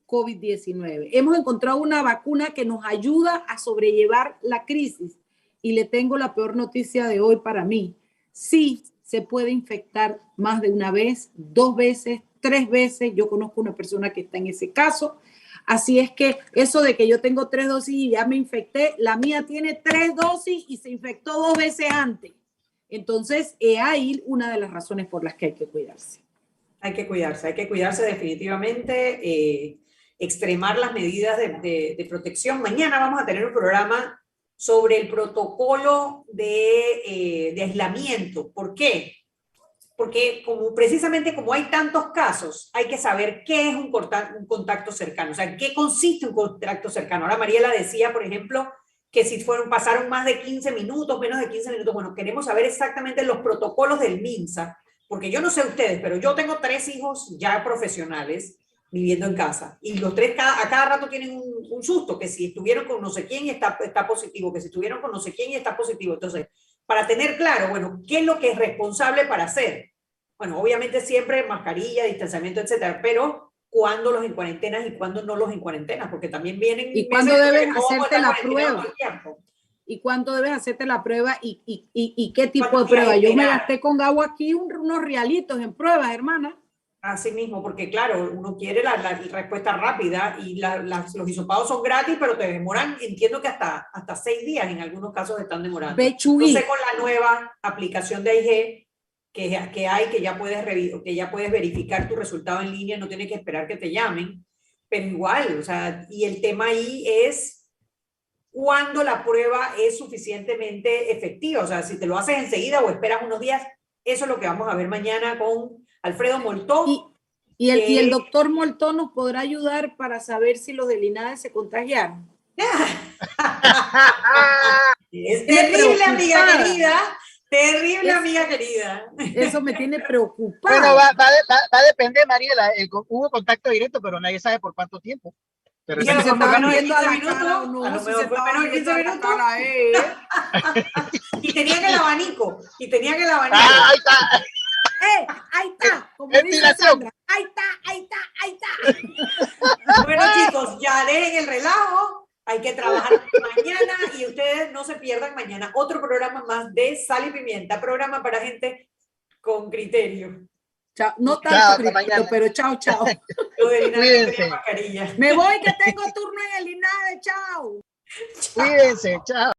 COVID-19. Hemos encontrado una vacuna que nos ayuda a sobrellevar la crisis. Y le tengo la peor noticia de hoy para mí. Sí, se puede infectar más de una vez, dos veces, tres veces. Yo conozco una persona que está en ese caso. Así es que eso de que yo tengo tres dosis y ya me infecté, la mía tiene tres dosis y se infectó dos veces antes. Entonces, es ahí una de las razones por las que hay que cuidarse. Hay que cuidarse, hay que cuidarse definitivamente, eh, extremar las medidas de, de protección. Mañana vamos a tener un programa sobre el protocolo de, eh, de aislamiento. ¿Por qué? Porque como, precisamente como hay tantos casos, hay que saber qué es un contacto, cercano, o sea, qué consiste un contacto cercano. Ahora Mariela decía, por ejemplo, que si fueron, pasaron más de 15 minutos, menos de 15 minutos, bueno, queremos saber exactamente los protocolos del MINSA porque yo no sé ustedes, pero yo tengo tres hijos ya profesionales viviendo en casa y los tres cada, a cada rato tienen un, un susto, que si estuvieron con no sé quién está, está positivo, que si estuvieron con no sé quién está positivo. Entonces, para tener claro, bueno, ¿qué es lo que es responsable para hacer? Bueno, obviamente siempre mascarilla, distanciamiento, etcétera, pero cuándo los en cuarentena y cuándo no los en cuarentena, porque también vienen... ¿Y cuándo todo hacerte la prueba? ¿Y cuánto debes hacerte la prueba y, y, y, y qué tipo de ¿Cuántos días prueba? Yo me gasté con Gabo aquí un- unos realitos en pruebas, hermana. Así mismo, porque claro, uno quiere la, la respuesta rápida y la- las- los hisopados son gratis, pero te demoran, entiendo que hasta, hasta seis días en algunos casos están demorando. Bechuí. Entonces con la nueva aplicación de AIG que, que hay, que ya, puedes que ya puedes verificar tu resultado en línea, no tienes que esperar que te llamen, pero igual, o sea, y el tema ahí es cuando la prueba es suficientemente efectiva, o sea, si te lo haces enseguida o esperas unos días, eso es lo que vamos a ver mañana con Alfredo Moltó. Y, y el, y el que- doctor Moltón nos podrá ayudar para saber si los de Linares se contagiaron. <laughs> Es terrible, amiga querida. Terrible, amiga querida. Eso me tiene preocupada. Bueno, va, va, va, va a depender, Mariela. el hubo contacto directo, pero nadie sabe por cuánto tiempo. De repente se estaban menos de viendo a 15 la cara minutos, no, se fue menos de 15 viendo a la minutos. <laughs> Y tenían el abanico. Y tenían el abanico. Ah, ahí está. ¡Eh! Ahí está, como dice Ventilación. Sandra. Ahí está, ahí está, ahí está. <laughs> Bueno, chicos, ya dejen el relajo. Hay que trabajar <laughs> mañana y ustedes no se pierdan mañana otro programa más de Sal y Pimienta, programa para gente con criterio. Chao. No tanto, mañana. pero chao, chao. <laughs> Lo de Cuídense. Me voy que tengo turno en el Linares, chao. Cuídense, chao.